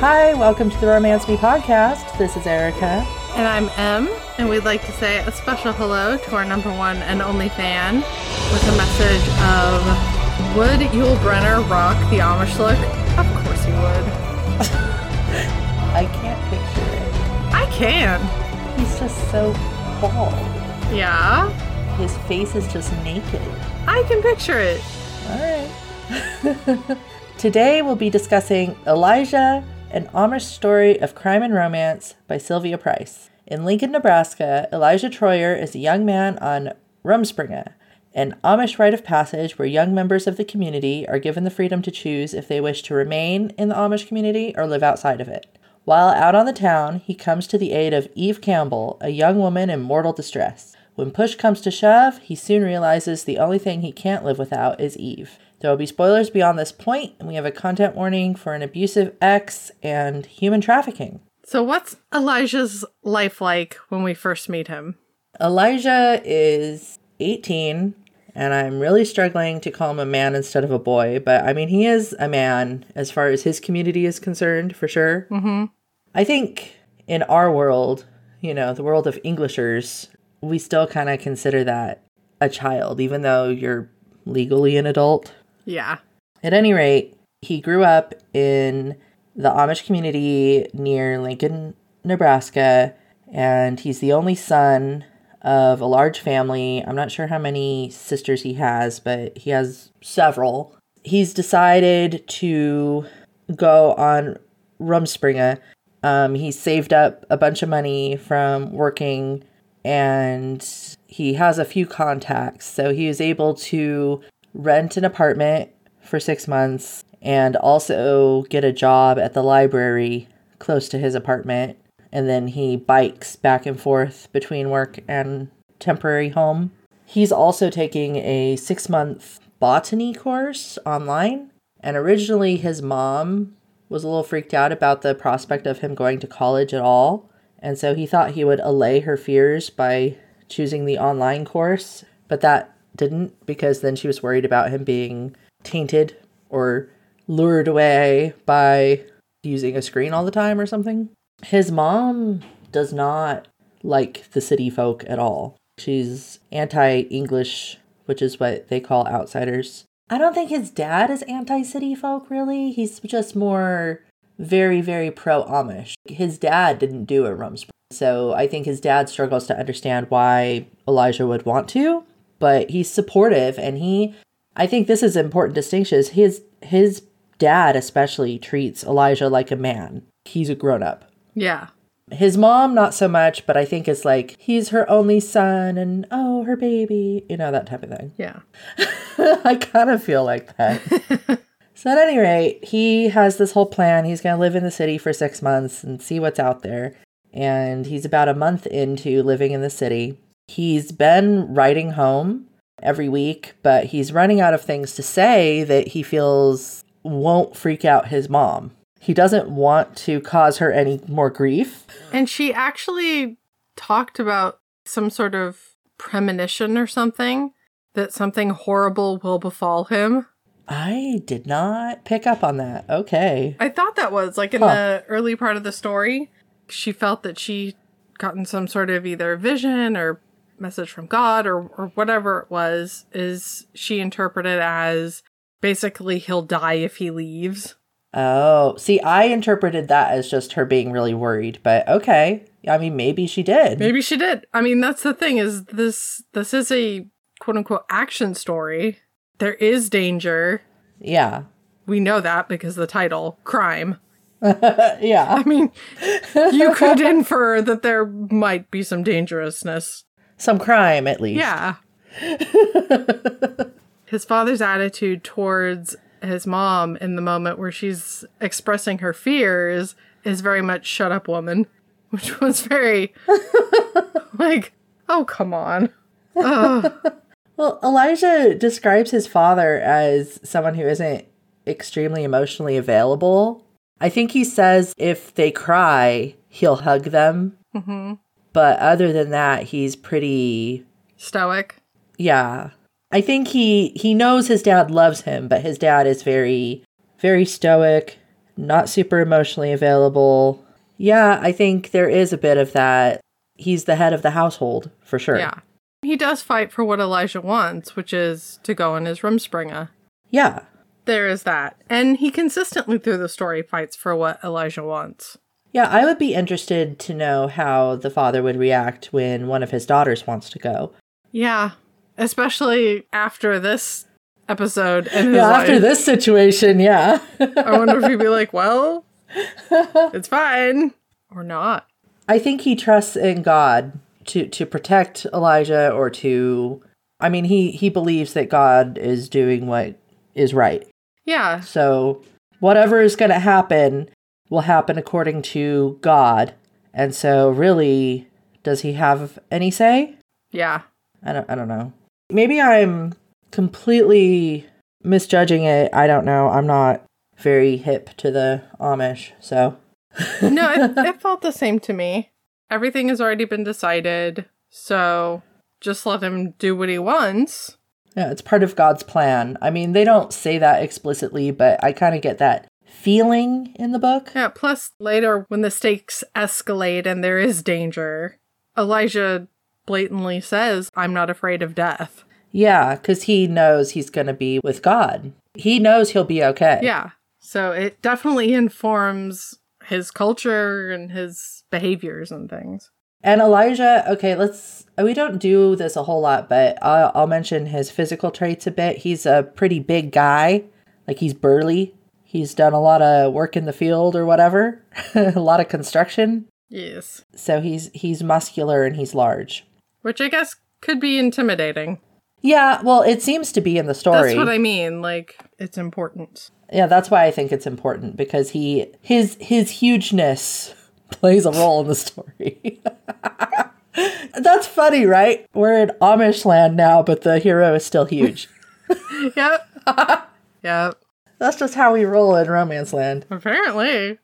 Hi, welcome to the Romance Me podcast. This is Erica. And I'm Em, and we'd like to say a special hello to our number one and only fan with a message of Would Yul Brynner rock the Amish look? Of course he would. I can't picture it. I can. He's just so bald. Yeah, His face is just naked. I can picture it. All right. Today we'll be discussing Elijah, an Amish story of crime and romance by Sylvia Price. In Lincoln, Nebraska, Elijah Troyer is a young man on Rumspringa, an Amish rite of passage where young members of the community are given the freedom to choose if they wish to remain in the Amish community or live outside of it. While out on the town, he comes to the aid of Eve Campbell, a young woman in mortal distress. When push comes to shove, he soon realizes the only thing he can't live without is Eve. There will be spoilers beyond this point, and we have a content warning for an abusive ex and human trafficking. So, what's Elijah's life like when we first meet him? Elijah is 18, and I'm really struggling to call him a man instead of a boy, but I mean, he is a man as far as his community is concerned, for sure. Mm-hmm. I think in our world, you know, the world of Englishers, we still kind of consider that a child, even though you're legally an adult. Yeah. At any rate, he grew up in the Amish community near Lincoln, Nebraska, and he's the only son of a large family. I'm not sure how many sisters he has, but he has several. He's decided to go on Rumspringa. Um, he saved up a bunch of money from working and he has a few contacts. So he was able to rent an apartment for six months and also get a job at the library close to his apartment. And then he bikes back and forth between work and temporary home. He's also taking a six month botany course online. And originally, his mom was a little freaked out about the prospect of him going to college at all. And so he thought he would allay her fears by choosing the online course. But that didn't because then she was worried about him being tainted or lured away by using a screen all the time or something. His mom does not like the city folk at all. She's anti English, which is what they call outsiders. I don't think his dad is anti city folk, really. He's just more very, very pro Amish. His dad didn't do a Rumspringa. So I think his dad struggles to understand why Elijah would want to, but he's supportive and he I think this is important distinction is his his dad especially treats Elijah like a man. He's a grown up. Yeah. His mom not so much, but I think it's like he's her only son and oh her baby, you know that type of thing. Yeah. I kind of feel like that. so at any rate, he has this whole plan. He's going to live in the city for 6 months and see what's out there. And he's about a month into living in the city. He's been writing home every week, but he's running out of things to say that he feels won't freak out his mom. He doesn't want to cause her any more grief. And she actually talked about some sort of premonition or something that something horrible will befall him. I did not pick up on that. Okay. I thought that was like in Huh. the early part of the story. She felt that she gotten some sort of either vision or message from God or, or whatever it was, is she interpreted as basically he'll die if he leaves. Oh, see, I interpreted that as just her being really worried, but okay. I mean, maybe she did. Maybe she did. I mean, that's the thing is this this is a quote unquote action story. There is danger. Yeah. We know that because the title, crime. yeah. I mean, you could infer that there might be some dangerousness. Some crime, at least. Yeah. his father's attitude towards his mom in the moment where she's expressing her fears is very much shut up woman, which was very like, oh, come on. Well, Elijah describes his father as someone who isn't extremely emotionally available. I think he says if they cry, he'll hug them. Mm-hmm. But other than that, he's pretty Stoic. yeah. I think he he knows his dad loves him, but his dad is very very stoic not super emotionally available. Yeah, I think there is a bit of that. He's the head of the household, for sure. Yeah. He does fight for what Elijah wants, which is to go in his Rumspringa. Yeah. There is that. And he consistently through the story fights for what Elijah wants. Yeah, I would be interested to know how the father would react when one of his daughters wants to go. Yeah. Especially after this episode and Yeah, after life. this situation, yeah. I wonder if he'd be like, well, it's fine. Or not. I think he trusts in God to to protect Elijah or to I mean he he believes that God is doing what is right. Yeah. So whatever is going to happen will happen according to God. And so really does he have any say? Yeah. I don't I don't know. Maybe I'm completely misjudging it. I don't know. I'm not very hip to the Amish, so No, it, it felt the same to me. Everything has already been decided. So just let him do what he wants. Yeah, it's part of God's plan. I mean, they don't say that explicitly, but I kind of get that feeling in the book. Yeah, plus later when the stakes escalate and there is danger, Elijah blatantly says, I'm not afraid of death. Yeah, because he knows he's going to be with God. He knows he'll be okay. Yeah. So it definitely informs his culture and his behaviors and things. And Elijah, okay, let's. We don't do this a whole lot, but I'll, I'll mention his physical traits a bit. He's a pretty big guy. Like, he's burly. He's done a lot of work in the field or whatever, a lot of construction. Yes. So he's he's muscular and he's large. Which I guess could be intimidating. Yeah, well, it seems to be in the story. That's what I mean. Like, it's important. Yeah, that's why I think it's important because he his his hugeness plays a role in the story. that's funny, right? We're in Amish land now, but the hero is still huge. Yep. yep. That's just how we roll in romance land. Apparently.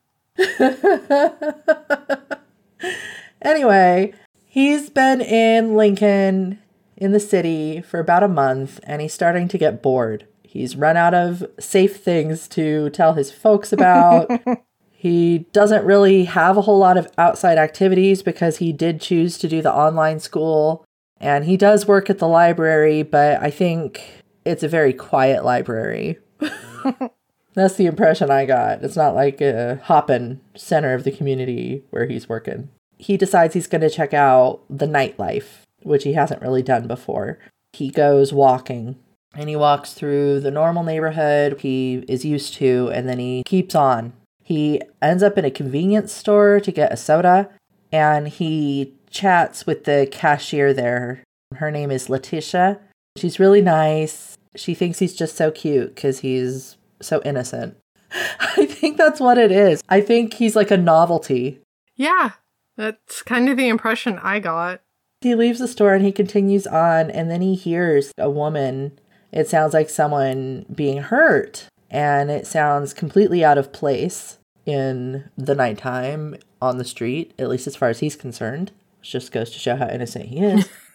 Anyway, he's been in Lincoln in the city for about a month and he's starting to get bored. He's run out of safe things to tell his folks about. he doesn't really have a whole lot of outside activities because he did choose to do the online school and he does work at the library, but I think it's a very quiet library. That's the impression I got. It's not like a hoppin' center of the community where he's working. He decides he's going to check out the nightlife, which he hasn't really done before. He goes walking and he walks through the normal neighborhood he is used to, and then he keeps on. He ends up in a convenience store to get a soda and he chats with the cashier there. Her name is Letitia. She's really nice. She thinks he's just so cute because he's so innocent. I think that's what it is. I think he's like a novelty. Yeah. That's kind of the impression I got. He leaves the store and he continues on, and then he hears a woman. It sounds like someone being hurt, and it sounds completely out of place in the nighttime on the street, at least as far as he's concerned. Which just goes to show how innocent he is.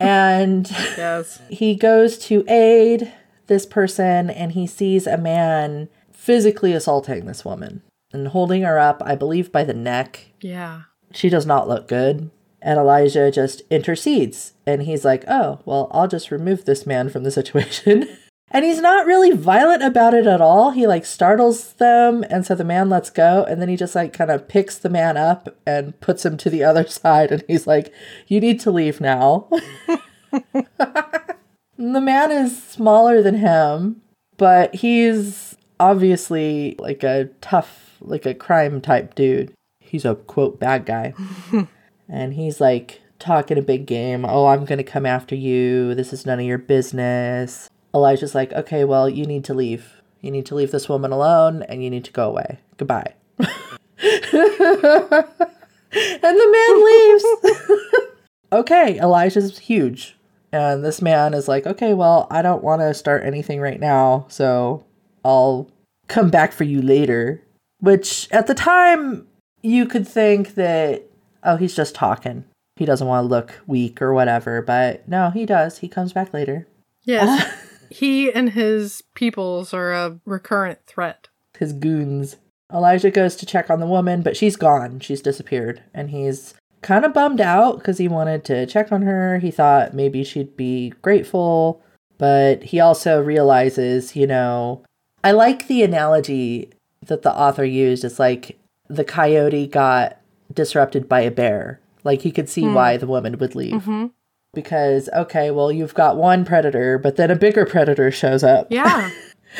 and Yes. he goes to aid this person and he sees a man physically assaulting this woman and holding her up, I believe, by the neck. Yeah. She does not look good. And Elijah just intercedes and he's like, oh, well, I'll just remove this man from the situation. and he's not really violent about it at all. He like startles them. And so the man lets go. And then he just like kind of picks the man up and puts him to the other side. And he's like, you need to leave now. the man is smaller than him, but he's obviously like a tough, like a crime type dude. He's a quote bad guy. and he's like talking a big game. Oh, I'm going to come after you. This is none of your business. Elijah's like, okay, well, you need to leave. You need to leave this woman alone and you need to go away. Goodbye. and the man leaves. okay, Elijah's huge. And this man is like, okay, well, I don't want to start anything right now, so I'll come back for you later. Which at the time, you could think that, oh, he's just talking. He doesn't want to look weak or whatever, but no, he does. He comes back later. Yes. He and his peoples are a recurrent threat. His goons. Elijah goes to check on the woman, but she's gone. She's disappeared. And he's kind of bummed out because he wanted to check on her. He thought maybe she'd be grateful, but he also realizes, you know, I like the analogy that the author used. It's like the coyote got disrupted by a bear. Like he could see hmm. why the woman would leave. Mm-hmm. Because, okay, well, you've got one predator, but then a bigger predator shows up. Yeah.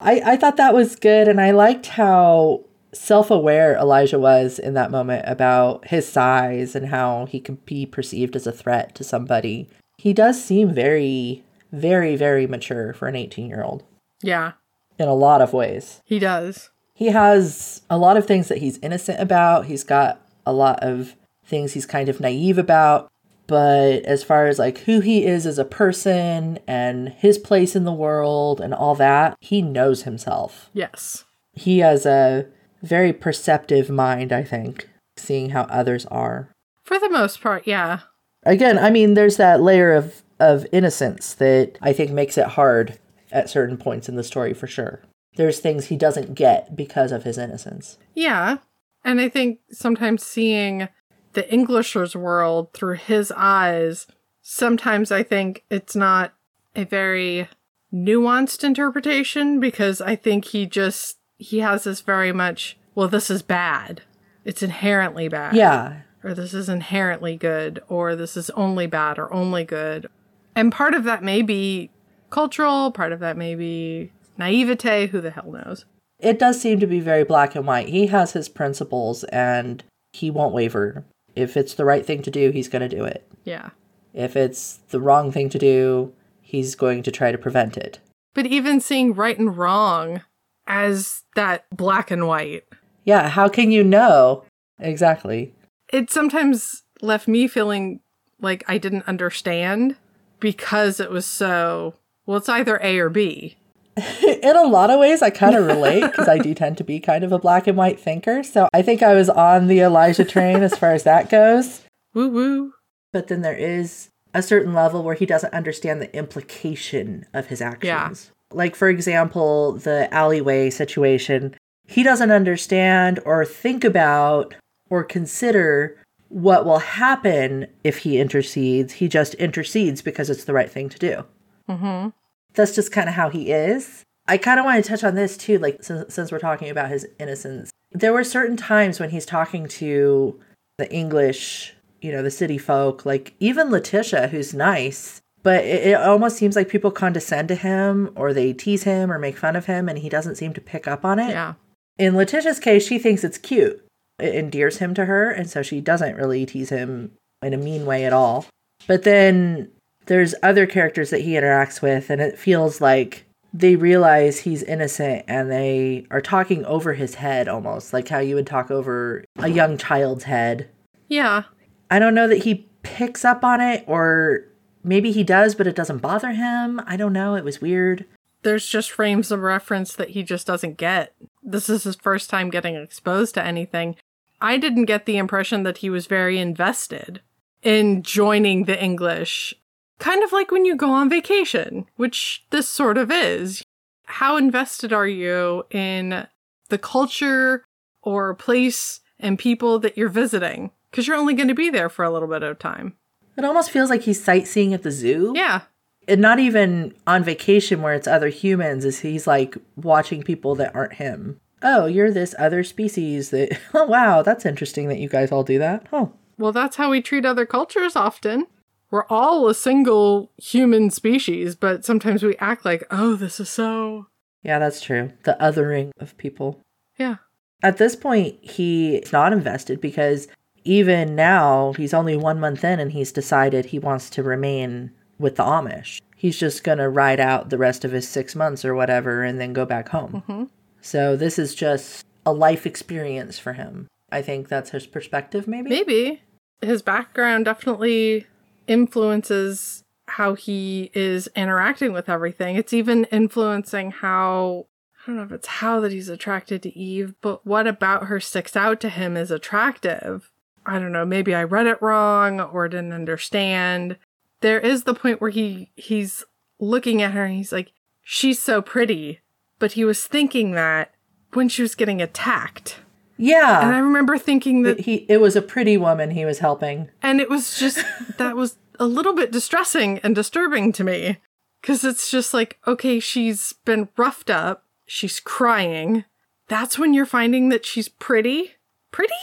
I, I thought that was good, and I liked how self aware Elijah was in that moment about his size and how he could be perceived as a threat to somebody. He does seem very, very, very mature for an 18 year old yeah. in a lot of ways. He does. He has a lot of things that he's innocent about, he's got a lot of things he's kind of naive about. But as far as like who he is as a person and his place in the world and all that, he knows himself. Yes. he has a very perceptive mind, I think, seeing how others are. For the most part, yeah. Again, I mean, there's that layer of, of innocence that I think makes it hard at certain points in the story for sure. There's things he doesn't get because of his innocence. Yeah. And I think sometimes seeing the Englishers world through his eyes, sometimes I think it's not a very nuanced interpretation because I think he just he has this very much, well, this is bad. It's inherently bad. Yeah. Or this is inherently good, or this is only bad or only good. And part of that may be cultural, part of that may be naivete, who the hell knows. It does seem to be very black and white. He has his principles and he won't waver. If it's the right thing to do, he's going to do it. Yeah. If it's the wrong thing to do, he's going to try to prevent it. But even seeing right and wrong as that black and white, Yeah, how can you know? Exactly. it sometimes left me feeling like I didn't understand because it was so, well, it's either A or B. In a lot of ways, I kind of relate because I do tend to be kind of a black and white thinker. So I think I was on the Elijah train as far as that goes. Woo woo. But then there is a certain level where he doesn't understand the implication of his actions. Yeah. Like, for example, the alleyway situation. He doesn't understand or think about or consider what will happen if he intercedes. He just intercedes because it's the right thing to do. Mm-hmm. That's just kind of how he is. I kind of want to touch on this too, like since, since we're talking about his innocence. There were certain times when he's talking to the English, you know, the city folk, like even Letitia, who's nice, but it, it almost seems like people condescend to him or they tease him or make fun of him, and he doesn't seem to pick up on it. Yeah. In Letitia's case, she thinks it's cute. It endears him to her, and so she doesn't really tease him in a mean way at all. But then there's other characters that he interacts with, and it feels like they realize he's innocent and they are talking over his head almost, like how you would talk over a young child's head. Yeah. I don't know that he picks up on it, or maybe he does, but it doesn't bother him. I don't know. It was weird. There's just frames of reference that he just doesn't get. This is his first time getting exposed to anything. I didn't get the impression that he was very invested in joining the English. Kind of like when you go on vacation, which this sort of is. How invested are you in the culture or place and people that you're visiting? Because you're only going to be there for a little bit of time. It almost feels like he's sightseeing at the zoo. Yeah. and not even on vacation where it's other humans is he's like watching people that aren't him oh you're this other species that oh wow that's interesting that you guys all do that oh Well, that's how we treat other cultures often. We're all a single human species, but sometimes we act like, oh, this is so. yeah that's true the othering of people Yeah. at this point he's not invested because even now he's only one month in and he's decided he wants to remain with the amish he's just gonna ride out the rest of his six months or whatever and then go back home Mhm. so this is just a life experience for him i think that's his perspective maybe Maybe. His background definitely influences how he is interacting with everything. It's even influencing how. I don't know if it's how that he's attracted to Eve, but what about her sticks out to him as attractive? I don't know, maybe I read it wrong or didn't understand. There is the point where he he's looking at her and he's like, "She's so pretty." But he was thinking that when she was getting attacked. Yeah. And I remember thinking that he it was a pretty woman he was helping. and it was just that was a little bit distressing and disturbing to me. Because it's just like okay she's been roughed up. She's crying. That's when you're finding that she's pretty? Pretty?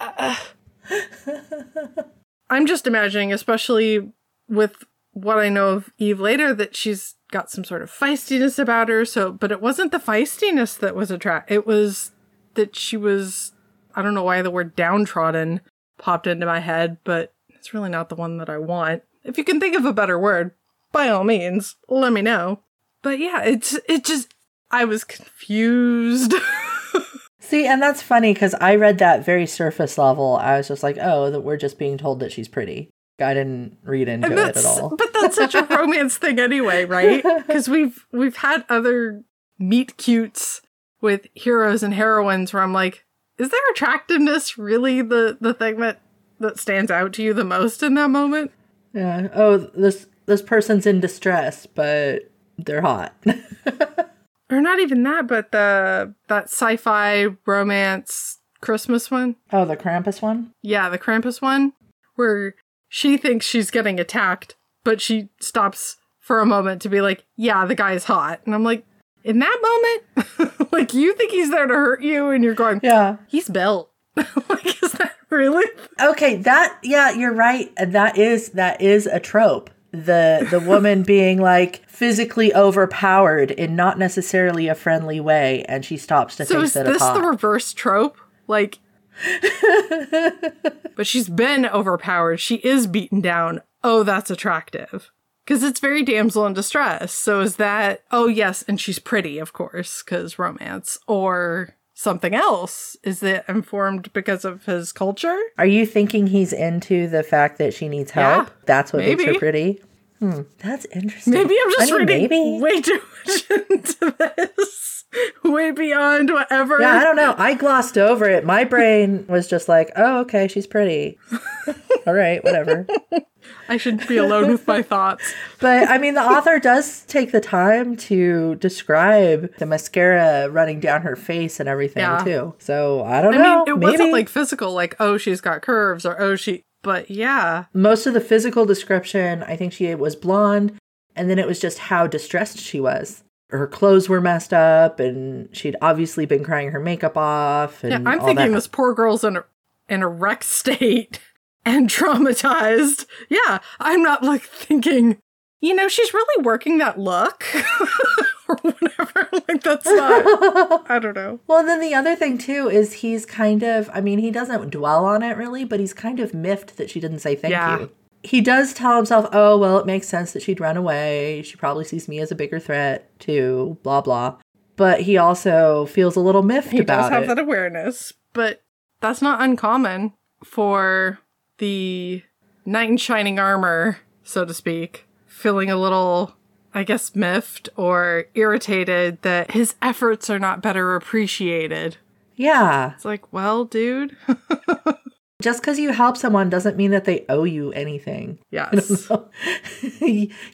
Uh, i'm just imagining especially with what i know of eve later that she's got some sort of feistiness about her so but it wasn't the feistiness that was attract it was that she was i don't know why the word downtrodden popped into my head, but it's really not the one that I want. If you can think of a better word, by all means, let me know. But yeah, it's it just I was confused. See, and that's funny because I read that very surface level. I was just like, oh, that we're just being told that she's pretty. I didn't read into it at all. but that's such a romance thing anyway, right? Because we've we've had other meet cutes with heroes and heroines where I'm like, is their attractiveness really the the thing that that stands out to you the most in that moment? Yeah. Oh, this this person's in distress, but they're hot. or not even that, but the that sci-fi romance Christmas one. oh, the Krampus one? Yeah, the Krampus one, where she thinks she's getting attacked, but she stops for a moment to be like, "Yeah, the guy's hot," and I'm like, in that moment, like you think he's there to hurt you, and you're going, Yeah. "He's built." like, is that really? Okay, that yeah, you're right. And that is that is a trope. The the woman being like physically overpowered in not necessarily a friendly way, and she stops to So think is that this the reverse trope? Like, but she's been overpowered. She is beaten down. Oh, that's attractive. Because it's very damsel in distress. So is that, oh, yes, and she's pretty, of course, because romance. Or something else? Is it informed because of his culture? Are you thinking he's into the fact that she needs help? Yeah, That's what makes maybe. her pretty. Hmm, that's interesting. Maybe I'm just I mean, reading maybe. way too much into this. Way beyond whatever. Yeah, I don't know. I glossed over it. My brain was just like, "Oh, okay, she's pretty." All right, whatever. I should be alone with my thoughts. But I mean, the author does take the time to describe the mascara running down her face and everything Yeah. too. So I don't I know. mean, it maybe wasn't like physical, like, oh, she's got curves or oh, she, but yeah. most of the physical description, I think she was blonde, and then it was just how distressed she was. Her clothes were messed up, and she'd obviously been crying her makeup off. And Yeah, I'm thinking that. this poor girl's in a, in a wrecked state and traumatized. Yeah, I'm not like thinking, you know, she's really working that look or whatever. Like, that's not, I don't know. Well, then the other thing too is he's kind of, I mean, he doesn't dwell on it really, but he's kind of miffed that she didn't say thank Yeah. you. He does tell himself, oh, well, it makes sense that she'd run away. She probably sees me as a bigger threat, too, blah, blah. But he also feels a little miffed He about it. He does have it. that awareness, but that's not uncommon for the knight in shining armor, so to speak, feeling a little, I guess, miffed or irritated that his efforts are not better appreciated. yeah. It's like, well, dude, Just because you help someone doesn't mean that they owe you anything. yes.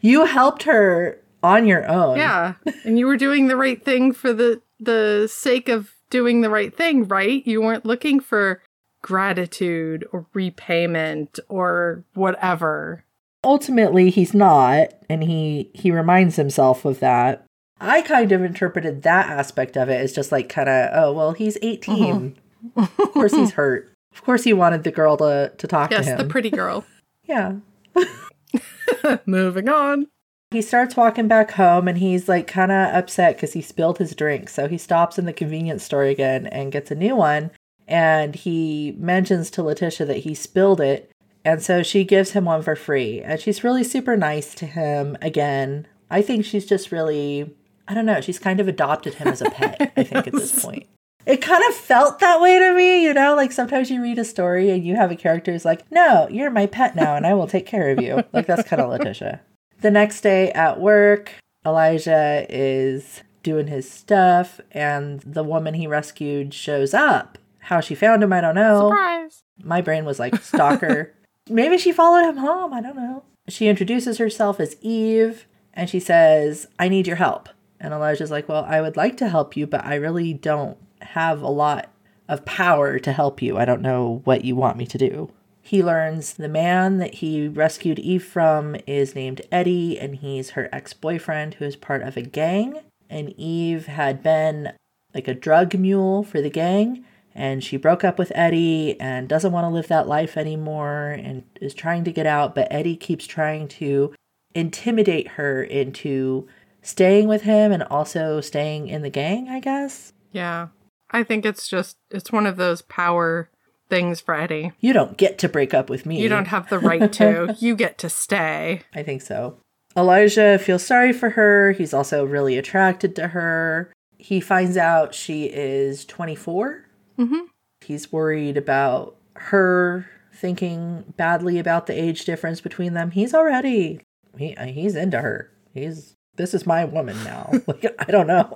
you helped her on your own. Yeah, and you were doing the right thing for the the sake of doing the right thing, right? You weren't looking for gratitude or repayment or whatever. ultimately he's not and he he reminds himself of that i kind of interpreted that aspect of it as just like kind of oh well he's 18 uh-huh. of course he's hurt of course he wanted the girl to to talk Yes, to him Yes, the pretty girl. yeah. Moving on. he starts walking back home and he's like kind of upset because he spilled his drink. So he stops in the convenience store again and gets a new one and he mentions to letitia that he spilled it and so she gives him one for free. And she's really super nice to him again. I think she's just really i don't know she's kind of adopted him as a pet i think at this point it kind of felt that way to me you know like sometimes you read a story and you have a character who's like no you're my pet now and i will take care of you like that's kind of letitia the next day at work, Elijah is doing his stuff, and the woman he rescued shows up. How she found him, I don't know. Surprise. My brain was like, stalker. Maybe she followed him home, I don't know. She introduces herself as Eve, and she says, I need your help. And Elijah's like, Well, I would like to help you, but I really don't have a lot of power to help you. I don't know what you want me to do. He learns the man that he rescued Eve from is named Eddie, and he's her ex boyfriend who is part of a gang. And Eve had been like a drug mule for the gang, and she broke up with Eddie and doesn't want to live that life anymore and is trying to get out. But Eddie keeps trying to intimidate her into staying with him and also staying in the gang, I guess. Yeah. I think it's just it's one of those power things for Eddie. You don't get to break up with me. You don't have the right to. you get to stay. I think so. Elijah feels sorry for her. He's also really attracted to her. He finds out she is 24. Mm-hmm. He's worried about her thinking badly about the age difference between them. He's already he he's into her. He's this is my woman now. like I don't know.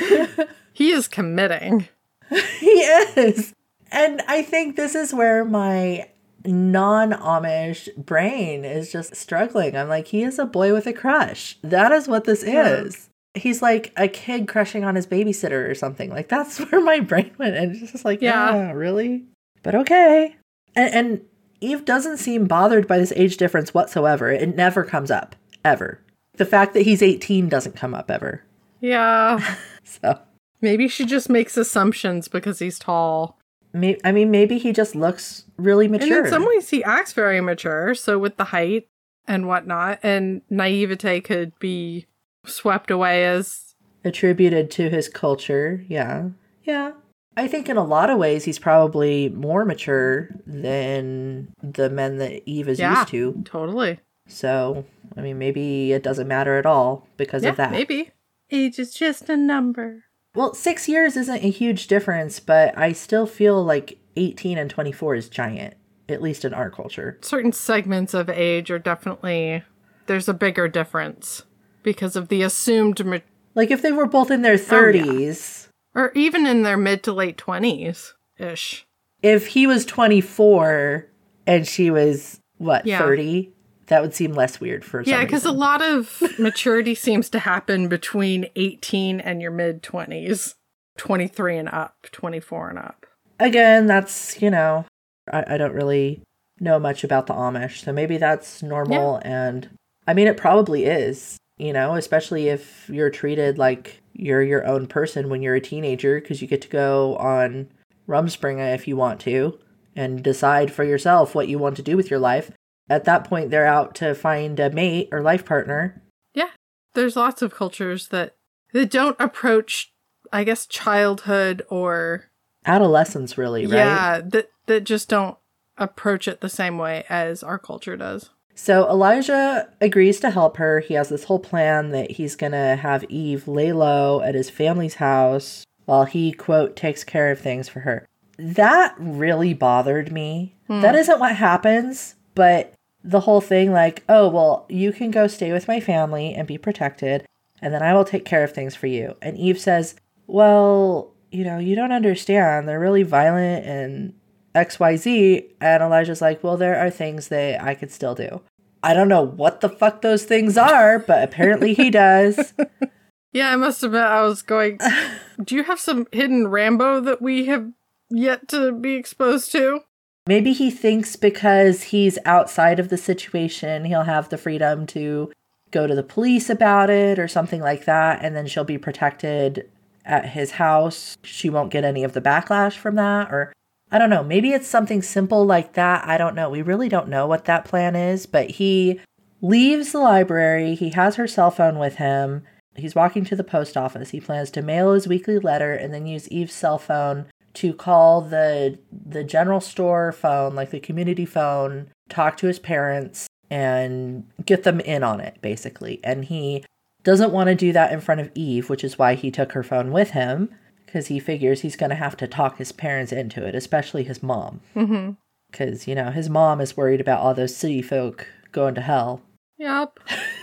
he is committing. he is. And I think this is where my non Amish brain is just struggling. I'm like, he is a boy with a crush. That is what this is. He's like a kid crushing on his babysitter or something. Like, that's where my brain went. And it's just like, yeah, yeah really? But okay. And, and Eve doesn't seem bothered by this age difference whatsoever. It never comes up, ever. The fact that he's 18 doesn't come up ever. Yeah. so maybe she just makes assumptions because he's tall. I mean, maybe he just looks really mature. And in some ways, he acts very mature. So with the height and whatnot, and naivete could be swept away as attributed to his culture. Yeah, yeah. I think in a lot of ways he's probably more mature than the men that Eve is yeah, used to. Totally. So, I mean, maybe it doesn't matter at all because yeah, of that. Maybe. Age is just a number. Well, six years isn't a huge difference, but I still feel like 18 and 24 is giant, at least in our culture. Certain segments of age are definitely, there's a bigger difference because of the assumed. Ma- like if they were both in their 30s. Oh, yeah. Or even in their mid to late 20s ish. If he was 24 and she was, what, yeah. 30? That would seem less weird for yeah because a lot of maturity seems to happen between 18 and your mid 20s 23 and up 24 and up. Again that's you know I, I don't really know much about the amish so maybe that's normal yeah. and i mean it probably is you know especially if you're treated like you're your own person when you're a teenager because you get to go on rumspringa if you want to and decide for yourself what you want to do with your life at that point they're out to find a mate or life partner. Yeah. There's lots of cultures that that don't approach I guess childhood or adolescence really, right? Yeah, that that just don't approach it the same way as our culture does. So Elijah agrees to help her. He has this whole plan that he's going to have Eve lay low at his family's house while he, quote, takes care of things for her. That really bothered me. Hmm. That isn't what happens, but the whole thing like, oh, well, you can go stay with my family and be protected, and then I will take care of things for you. And Eve says, well, you know, you don't understand. They're really violent and XYZ. And Elijah's like, well, there are things that I could still do. I don't know what the fuck those things are, but apparently he does. Yeah, I must admit, I was going, do you have some hidden Rambo that we have yet to be exposed to? Maybe he thinks because he's outside of the situation, he'll have the freedom to go to the police about it or something like that, and then she'll be protected at his house. She won't get any of the backlash from that, or I don't know. Maybe it's something simple like that. I don't know. We really don't know what that plan is, but he leaves the library. He has her cell phone with him. He's walking to the post office. He plans to mail his weekly letter and then use Eve's cell phone to call the the general store phone, like the community phone, talk to his parents and get them in on it basically. And he doesn't want to do that in front of Eve, which is why he took her phone with him because he figures he's going to have to talk his parents into it, especially his mom. Because, mm-hmm. you know, his mom is worried about all those city folk going to hell. Yep.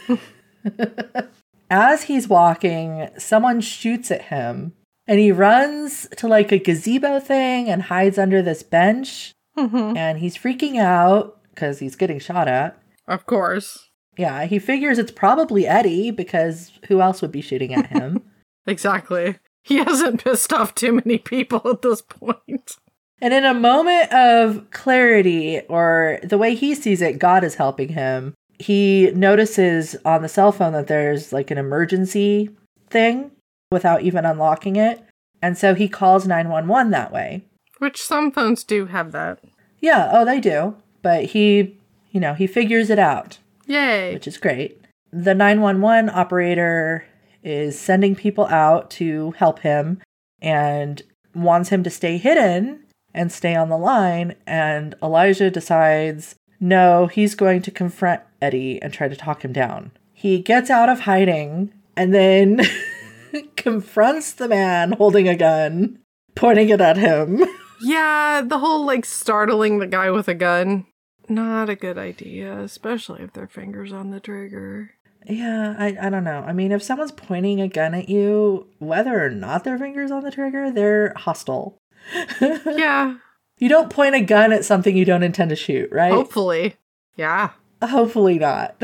As he's walking, someone shoots at him and he runs to like a gazebo thing and hides under this bench. Mm-hmm. And he's freaking out because he's getting shot at. Of course. Yeah, he figures it's probably Eddie because who else would be shooting at him? Exactly. He hasn't pissed off too many people at this point. and in a moment of clarity, or the way he sees it, God is helping him. He notices on the cell phone that there's like an emergency thing without even unlocking it. And so he calls 911 that way. Which some phones do have that. Yeah, oh, they do. But he, you know, he figures it out. Yay. which is great. The 911 operator is sending people out to help him and wants him to stay hidden and stay on the line. And Elijah decides no, he's going to confront Eddie and try to talk him down. He gets out of hiding and then confronts the man holding a gun, pointing it at him. Yeah, the whole like startling the guy with a gun. Not a good idea, especially if their fingers on the trigger. Yeah, I, I don't know. I mean, if someone's pointing a gun at you, whether or not their fingers on the trigger, they're hostile. Yeah, You don't point a gun at something you don't intend to shoot, right? hopefully. Yeah. Hopefully not.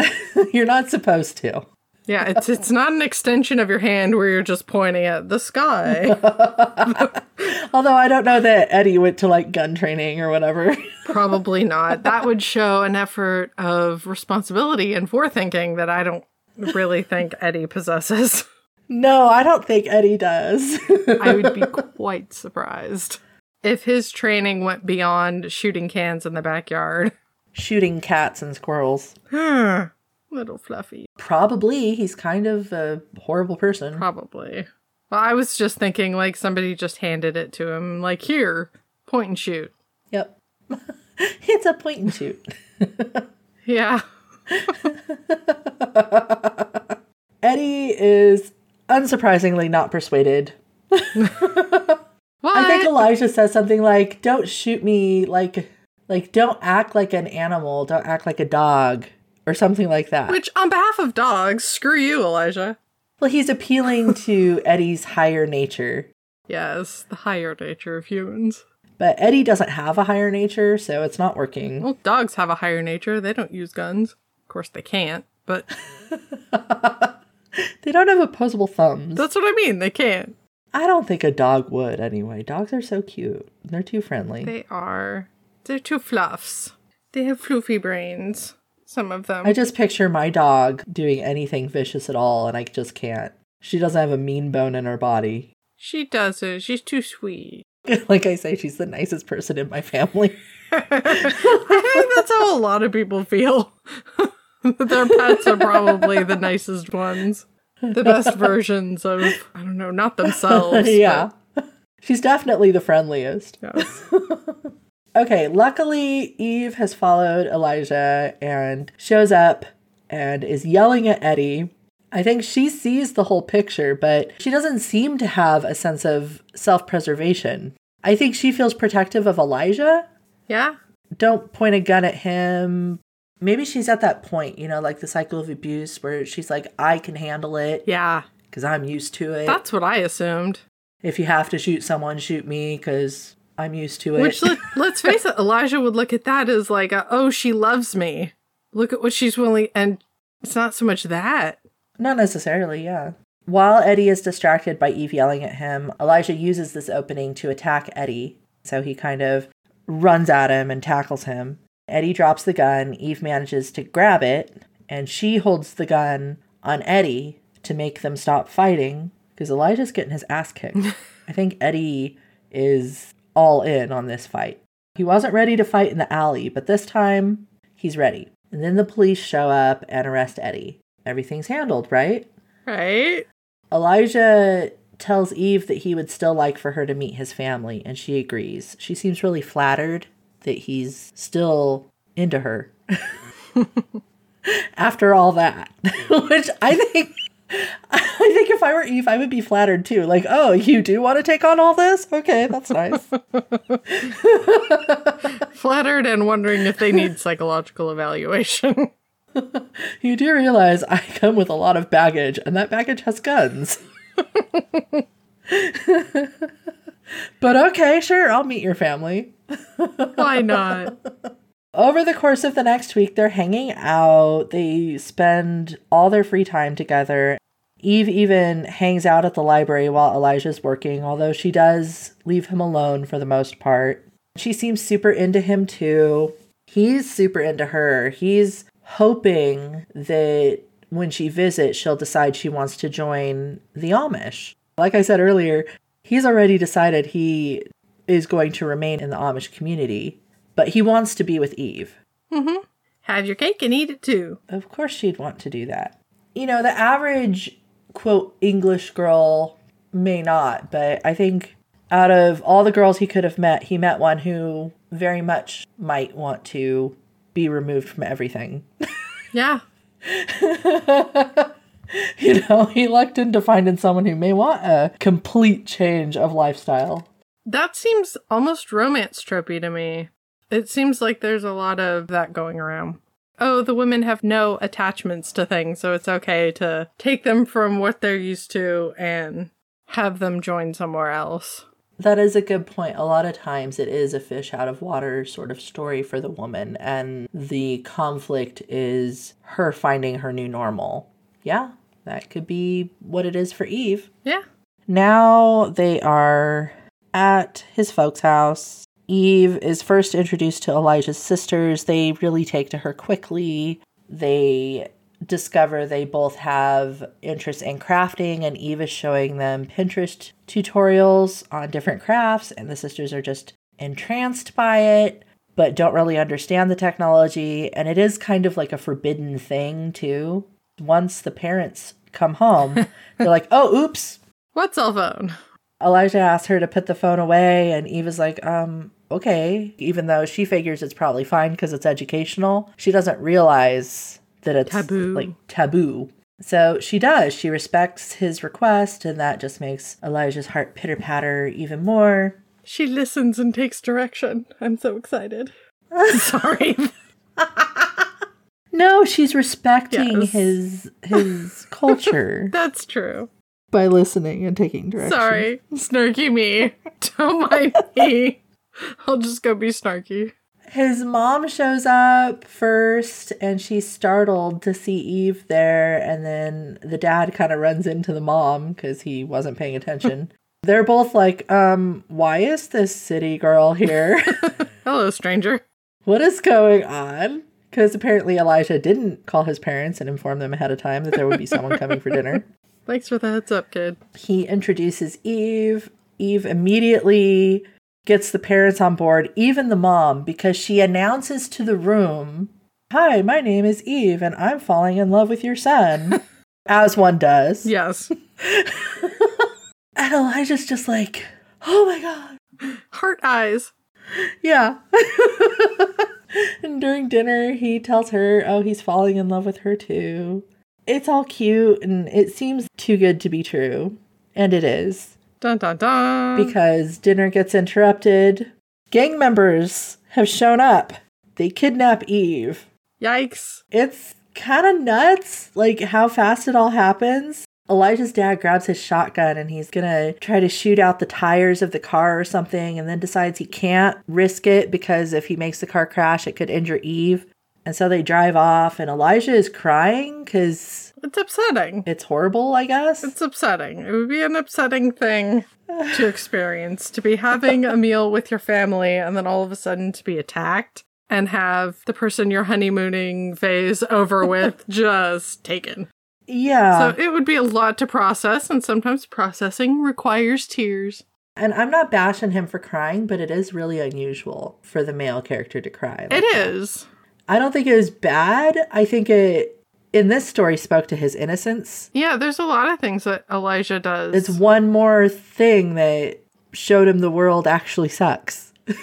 You're not supposed to. Yeah, it's it's not an extension of your hand where you're just pointing at the sky. Although I don't know that Eddie went to like gun training or whatever. Probably not. That would show an effort of responsibility and forethinking that I don't really think Eddie possesses. no, I don't think Eddie does. I would be quite surprised if his training went beyond shooting cans in the backyard. Shooting cats and squirrels. Hmm. Little fluffy. Probably he's kind of a horrible person. Probably. Well, I was just thinking like somebody just handed it to him, like, here, point and shoot. Yep. it's a point and shoot. Yeah. Eddie is unsurprisingly not persuaded. What? I think Elijah says something like, "Don't shoot me like like don't act like an animal, don't act like a dog." Or something like that. Which, on behalf of dogs, screw you, Elijah. well, he's appealing to Eddie's higher nature. Yes, the higher nature of humans. But Eddie doesn't have a higher nature, so it's not working. Well, dogs have a higher nature. They don't use guns. Of course, they can't, but They don't have opposable thumbs. that's what I mean. They can't. I don't think a dog would anyway. Dogs are so cute. They're too friendly. They are. They're too fluffs. They have floofy brains. Some of them. I just picture my dog doing anything vicious at all, and I just can't. She doesn't have a mean bone in her body. she doesn't. She's too sweet. like I say, she's the nicest person in my family. I think that's how a lot of people feel. Their pets are probably the nicest ones. The best versions of, I don't know, not themselves. yeah. She's definitely the friendliest. yes. Okay, luckily, Eve has followed Elijah and shows up and is yelling at Eddie. I think she sees the whole picture, but she doesn't seem to have a sense of self preservation. I think she feels protective of Elijah. Yeah. Don't point a gun at him. Maybe she's at that point, you know, like the cycle of abuse where she's like, I can handle it Yeah. because I'm used to it. That's what I assumed. if you have to shoot someone, shoot me because I'm used to it. Which, let, let's face it, Elijah would look at that as like, a, oh, she loves me. Look at what she's willing. And it's not so much that. Not necessarily, yeah. While Eddie is distracted by Eve yelling at him, Elijah uses this opening to attack Eddie. So he kind of runs at him and tackles him. Eddie drops the gun. Eve manages to grab it, and she holds the gun on Eddie to make them stop fighting because Elijah's getting his ass kicked. I think Eddie is all in on this fight. He wasn't ready to fight in the alley, but this time he's ready. And then the police show up and arrest Eddie. Everything's handled, right? Right? Elijah tells Eve that he would still like for her to meet his family, and she agrees. She seems really flattered that he's still into her. After all that, which I think I think if I were Eve, I would be flattered too. Like, oh, you do want to take on all this? Okay, that's nice. Flattered and wondering if they need psychological evaluation. you do realize I come with a lot of baggage, and that baggage has guns. but okay, sure, I'll meet your family. Why not? Over the course of the next week, they're hanging out. They spend all their free time together. Eve even hangs out at the library while Elijah's working, although she does leave him alone for the most part. She seems super into him too. He's super into her. He's hoping that when she visits, she'll decide she wants to join the Amish. Like I said earlier, he's already decided he is going to remain in the Amish community, but he wants to be with Eve. Mm-hmm. Have your cake and eat it too. Of course, she'd want to do that. You know, the average, quote, English girl may not, but I think out of all the girls he could have met, he met one who very much might want to be removed from everything. Yeah. you know, he lucked into finding someone who may want a complete change of lifestyle. That seems almost romance tropey to me. It seems like there's a lot of that going around. Oh, the women have no attachments to things, so it's okay to take them from what they're used to and have them join somewhere else. That is a good point. A lot of times it is a fish out of water sort of story for the woman, and the conflict is her finding her new normal. Yeah, that could be what it is for Eve. Yeah. Now they are at his folks' house. Eve is first introduced to Elijah's sisters. They really take to her quickly. They discover they both have interest in crafting, and Eve is showing them Pinterest tutorials on different crafts, and the sisters are just entranced by it, but don't really understand the technology. And it is kind of like a forbidden thing, too. Once the parents come home, they're like, oh, oops. What cell phone? Elijah asks her to put the phone away, and Eve is like, um, okay. Even though she figures it's probably fine because it's educational, she doesn't realize that it's Taboo. like taboo. So she does. She respects his request, and that just makes Elijah's heart pitter patter even more. She listens and takes direction. I'm so excited. Sorry. No, she's respecting Yes. his his culture That's true. By listening and taking direction. Sorry. Snarky me. Don't mind me. I'll just go be snarky. His mom shows up first and she's startled to see Eve there. And then the dad kind of runs into the mom because he wasn't paying attention. They're both like, um, why is this city girl here? Hello, stranger. what is going on? Because apparently Elijah didn't call his parents and inform them ahead of time that there would be someone coming for dinner. Thanks for the heads up, kid. He introduces Eve. Eve immediately gets the parents on board, even the mom, because she announces to the room, Hi, my name is Eve, and I'm falling in love with your son. As one does. Yes. And Elijah's just like, Oh my God. Heart eyes. Yeah. and during dinner, he tells her, Oh, he's falling in love with her too. It's all cute, and it seems too good to be true. And it is. Dun dun dun. because dinner gets interrupted. Gang members have shown up. They kidnap Eve. Yikes. It's kind of nuts, like how fast it all happens. Elijah's dad grabs his shotgun and he's gonna try to shoot out the tires of the car or something, and then decides he can't risk it because if he makes the car crash, it could injure Eve. And so they drive off, and Elijah is crying because It's upsetting. it's horrible, I guess. It's upsetting. It would be an upsetting thing to experience to be having a meal with your family and then all of a sudden to be attacked and have the person you're honeymooning phase over with just taken. yeah. So it would be a lot to process, and sometimes processing requires tears. And I'm not bashing him for crying, but it is really unusual for the male character to cry. like It that. I don't think it was bad. I think it, in this story, spoke to his innocence. Yeah, there's a lot of things that Elijah does. It's one more thing that showed him the world actually sucks.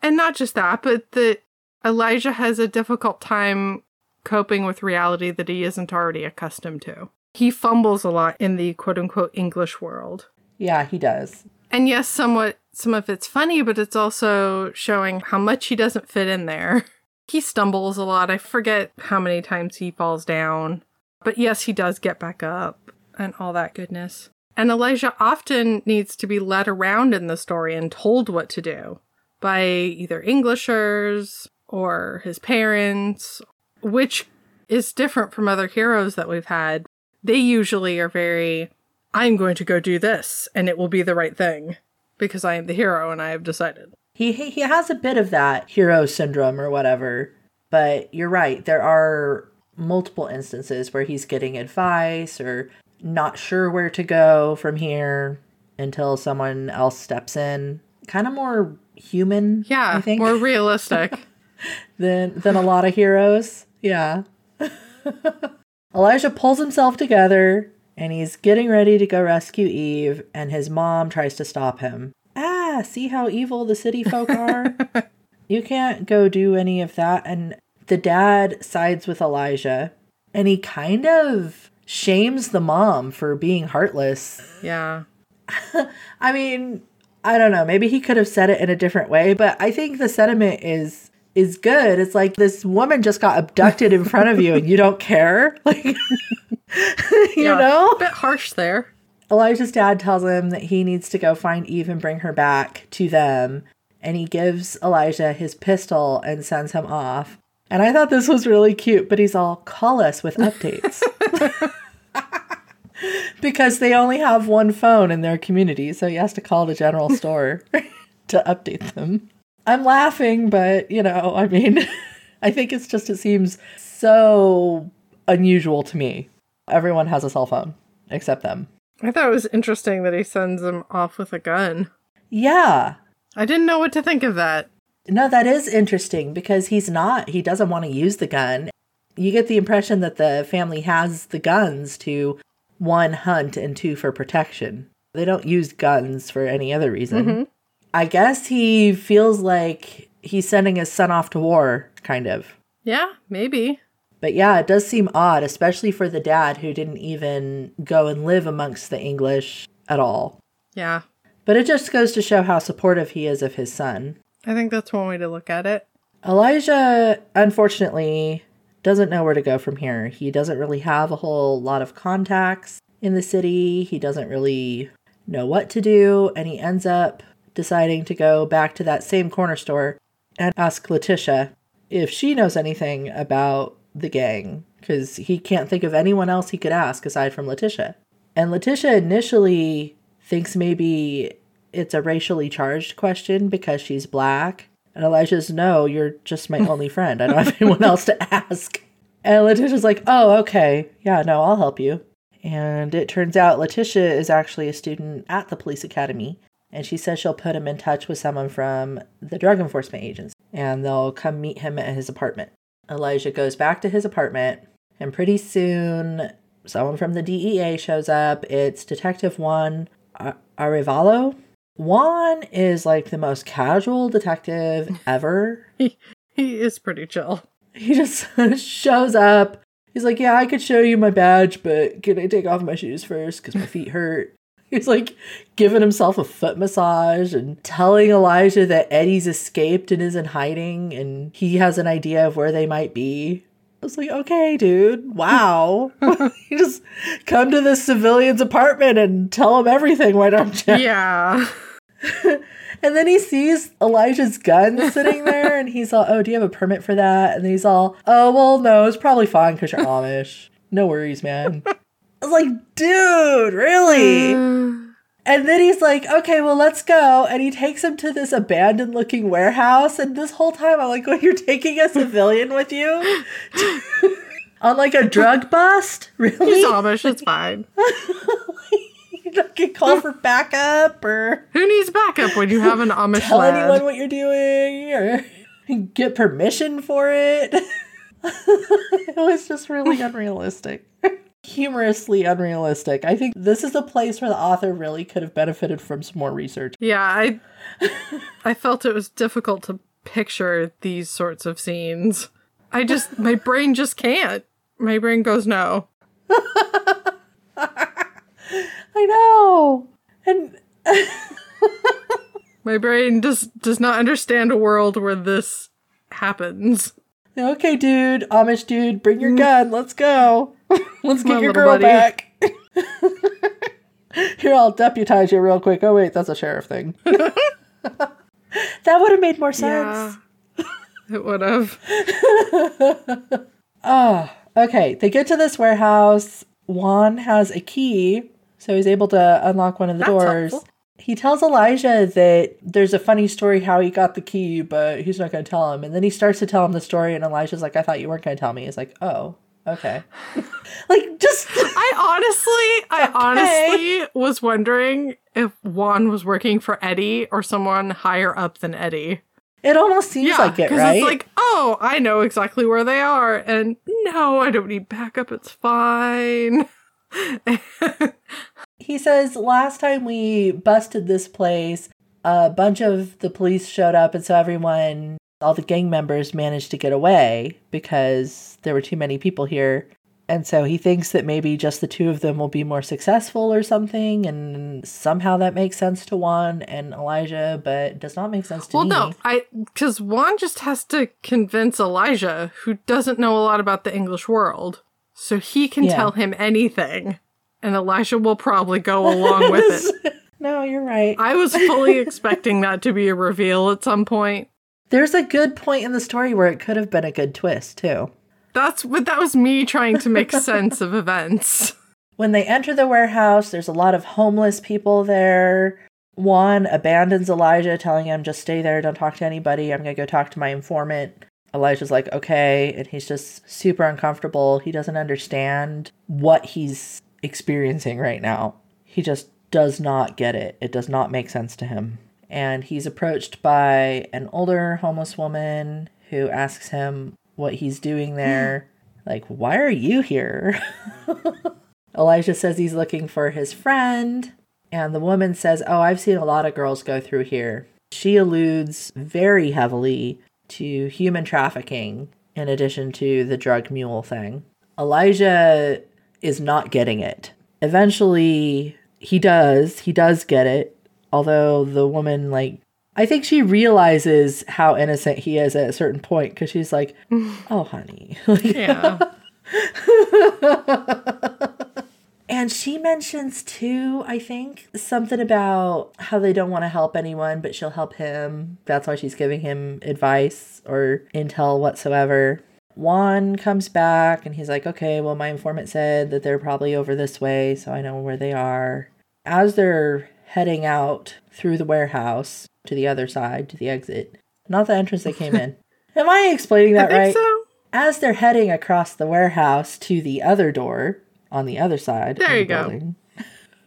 And not just that, but that Elijah has a difficult time coping with reality that he isn't already accustomed to. He fumbles a lot in the quote unquote English world. Yeah, he does. And yes, somewhat some of it's funny, but it's also showing how much he doesn't fit in there. He stumbles a lot. I forget how many times he falls down. But yes, he does get back up and all that goodness. And Elijah often needs to be led around in the story and told what to do by either Englishers or his parents, which is different from other heroes that we've had. They usually are very, I'm going to go do this and it will be the right thing because I am the hero and I have decided. He he he has a bit of that hero syndrome or whatever. But you're right. There are multiple instances where he's getting advice or not sure where to go from here until someone else steps in. Kind of more human, Yeah, I think, more realistic. than than a lot of heroes. Yeah. Elijah pulls himself together and he's getting ready to go rescue Eve, and his mom tries to stop him. Ah, see how evil the city folk are? you can't go do any of that. And the dad sides with Elijah and he kind of shames the mom for being heartless. yeah. I mean, I don't know. Maybe he could have said it in a different way, but I think the sentiment is is good. It's like this woman just got abducted in front of you and you don't care. Like you Yeah. know? A bit harsh there. Elijah's dad tells him that he needs to go find Eve and bring her back to them. And he gives Elijah his pistol and sends him off. And I thought this was really cute, but he's all, call us with updates. because they only have one phone in their community, so he has to call the general store to update them. I'm laughing, but you know, I mean, I think it's just, it seems so unusual to me. Everyone has a cell phone except them. I thought it was interesting that he sends him off with a gun. Yeah. I didn't know what to think of that. No, that is interesting because he's not, he doesn't want to use the gun. You get the impression that the family has the guns to one, hunt, and two, for protection. They don't use guns for any other reason. Mm-hmm. I guess he feels like he's sending his son off to war, kind of. Yeah, maybe. But yeah, it does seem odd, especially for the dad who didn't even go and live amongst the English at all. Yeah. But it just goes to show how supportive he is of his son. I think that's one way to look at it. Elijah, unfortunately, doesn't know where to go from here. He doesn't really have a whole lot of contacts in the city. He doesn't really know what to do, and he ends up deciding to go back to that same corner store and ask Letitia if she knows anything about the gang, because he can't think of anyone else he could ask aside from Letitia. And Letitia initially thinks maybe it's a racially charged question because she's black. And Elijah's, no, you're just my only friend. I don't have anyone else to ask. And Letitia's like, oh, okay. Yeah, no, I'll help you. And it turns out Letitia is actually a student at the police academy. And she says she'll put him in touch with someone from the drug enforcement agents. And they'll come meet him at his apartment. Elijah goes back to his apartment. And pretty soon, someone from the DEA shows up. It's Detective Juan Ar- Arevalo. Juan is like the most casual detective ever. he, He is pretty chill. He just shows up. He's like, Yeah, I could show you my badge, but can I take off my shoes first? Because my feet hurt. He's like giving himself a foot massage and telling Elijah that Eddie's escaped and is in hiding and he has an idea of where they might be. I was like, okay, dude, wow. you just come to this civilian's apartment and tell him everything, why don't you? Yeah. And then he sees Elijah's gun sitting there and he's all, oh, do you have a permit for that? And he's all, oh, well, no, it's probably fine because you're Amish. No worries, man. I was like, dude, really? Mm. And then he's like, okay, well, let's go. And he takes him to this abandoned looking warehouse. And this whole time, I'm like, well, you're taking a civilian with you? On like a drug bust? Really? He's Amish, it's fine. you don't get called for backup or Who needs backup when you have an Amish tell lad? anyone what you're doing or get permission for it. it was just really unrealistic. Humorously unrealistic. I think this is a place where the author really could have benefited from some more research. Yeah, I I felt it was difficult to picture these sorts of scenes. I just my brain just can't. My brain goes no. I know. And My brain just does not understand a world where this happens. Okay, dude, Amish dude, bring your mm. gun. Let's go. Let's get your girl buddy. back. Here, I'll deputize you real quick. Oh, wait, that's a sheriff thing. that would have made more sense. Yeah. it would have. Oh, okay. They get to this warehouse. Juan has a key, so he's able to unlock one of the That's doors. helpful. He tells Elijah that there's a funny story how he got the key, but he's not going to tell him. And then he starts to tell him the story, and Elijah's like, I thought you weren't going to tell me. He's like, oh, okay. like, just. I honestly, I honestly was wondering if Juan was working for Eddie or someone higher up than Eddie. It almost seems like it, right? it's like, oh, I know exactly where they are, and no, I don't need backup. It's fine. He says last time we busted this place, a bunch of the police showed up, and so everyone, all the gang members, managed to get away because there were too many people here. And so he thinks that maybe just the two of them will be more successful or something, and somehow that makes sense to Juan and Elijah, but does not make sense to well, me. no, I because Juan just has to convince Elijah, who doesn't know a lot about the English world, so he can Yeah. tell him anything, and Elijah will probably go along with it. no, you're right. I was fully expecting that to be a reveal at some point. There's a good point in the story where it could have been a good twist, too. That's what that was me trying to make sense of events. When they enter the warehouse, there's a lot of homeless people there. Juan abandons Elijah, telling him, just stay there, don't talk to anybody. I'm going to go talk to my informant. Elijah's like, okay. And he's just super uncomfortable. He doesn't understand what he's experiencing right now. He just does not get it. It does not make sense to him. And he's approached by an older homeless woman who asks him what he's doing there. like, why are you here? Elijah says he's looking for his friend, and the woman says, Oh, I've seen a lot of girls go through here. She alludes very heavily to human trafficking in addition to the drug mule thing. Elijah is not getting it. Eventually, he does. He does get it. Although the woman, like, I think she realizes how innocent he is at a certain point because she's like, Oh, honey. Yeah. And she mentions too, I think, something about how they don't want to help anyone, but she'll help him. That's why she's giving him advice or intel whatsoever. Juan comes back and he's like, okay, well, my informant said that they're probably over this way, so I know where they are. As they're heading out through the warehouse to the other side, to the exit, not the entrance they came in. Am I explaining I that think right? so. as they're heading across the warehouse to the other door on the other side There of the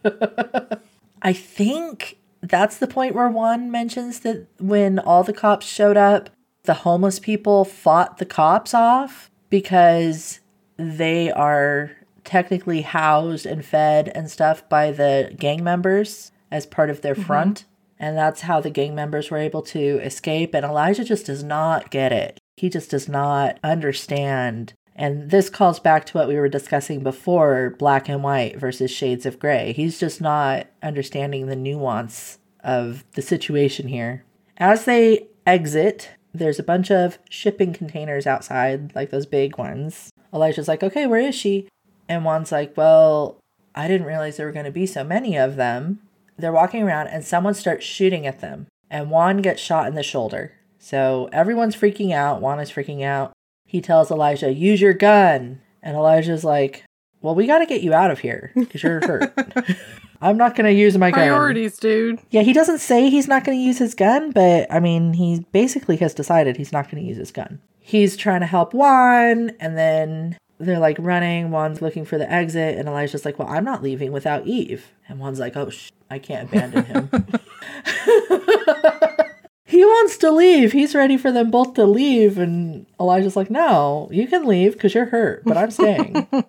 you go. I think that's the point where Juan mentions that when all the cops showed up, the homeless people fought the cops off because they are technically housed and fed and stuff by the gang members as part of their mm-hmm. front. And that's how the gang members were able to escape. And Elijah just does not get it. He just does not understand. And this calls back to what we were discussing before black and white versus shades of gray. He's just not understanding the nuance of the situation here. As they exit, there's a bunch of shipping containers outside, like those big ones. Elijah's like, okay, where is she? And Juan's like, well, I didn't realize there were going to be so many of them. They're walking around and someone starts shooting at them. And Juan gets shot in the shoulder. So everyone's freaking out. Juan is freaking out. He tells Elijah, use your gun. And Elijah's like, well, we got to get you out of here because you're hurt. I'm not going to use my gun. Priorities, dude. Yeah, he doesn't say he's not going to use his gun, but I mean, he basically has decided he's not going to use his gun. He's trying to help Juan, and then they're like running. Juan's looking for the exit, and Elijah's like, Well, I'm not leaving without Eve. And Juan's like, Oh, sh- I can't abandon him. he wants to leave. He's ready for them both to leave. And Elijah's like, No, you can leave because you're hurt, but I'm staying.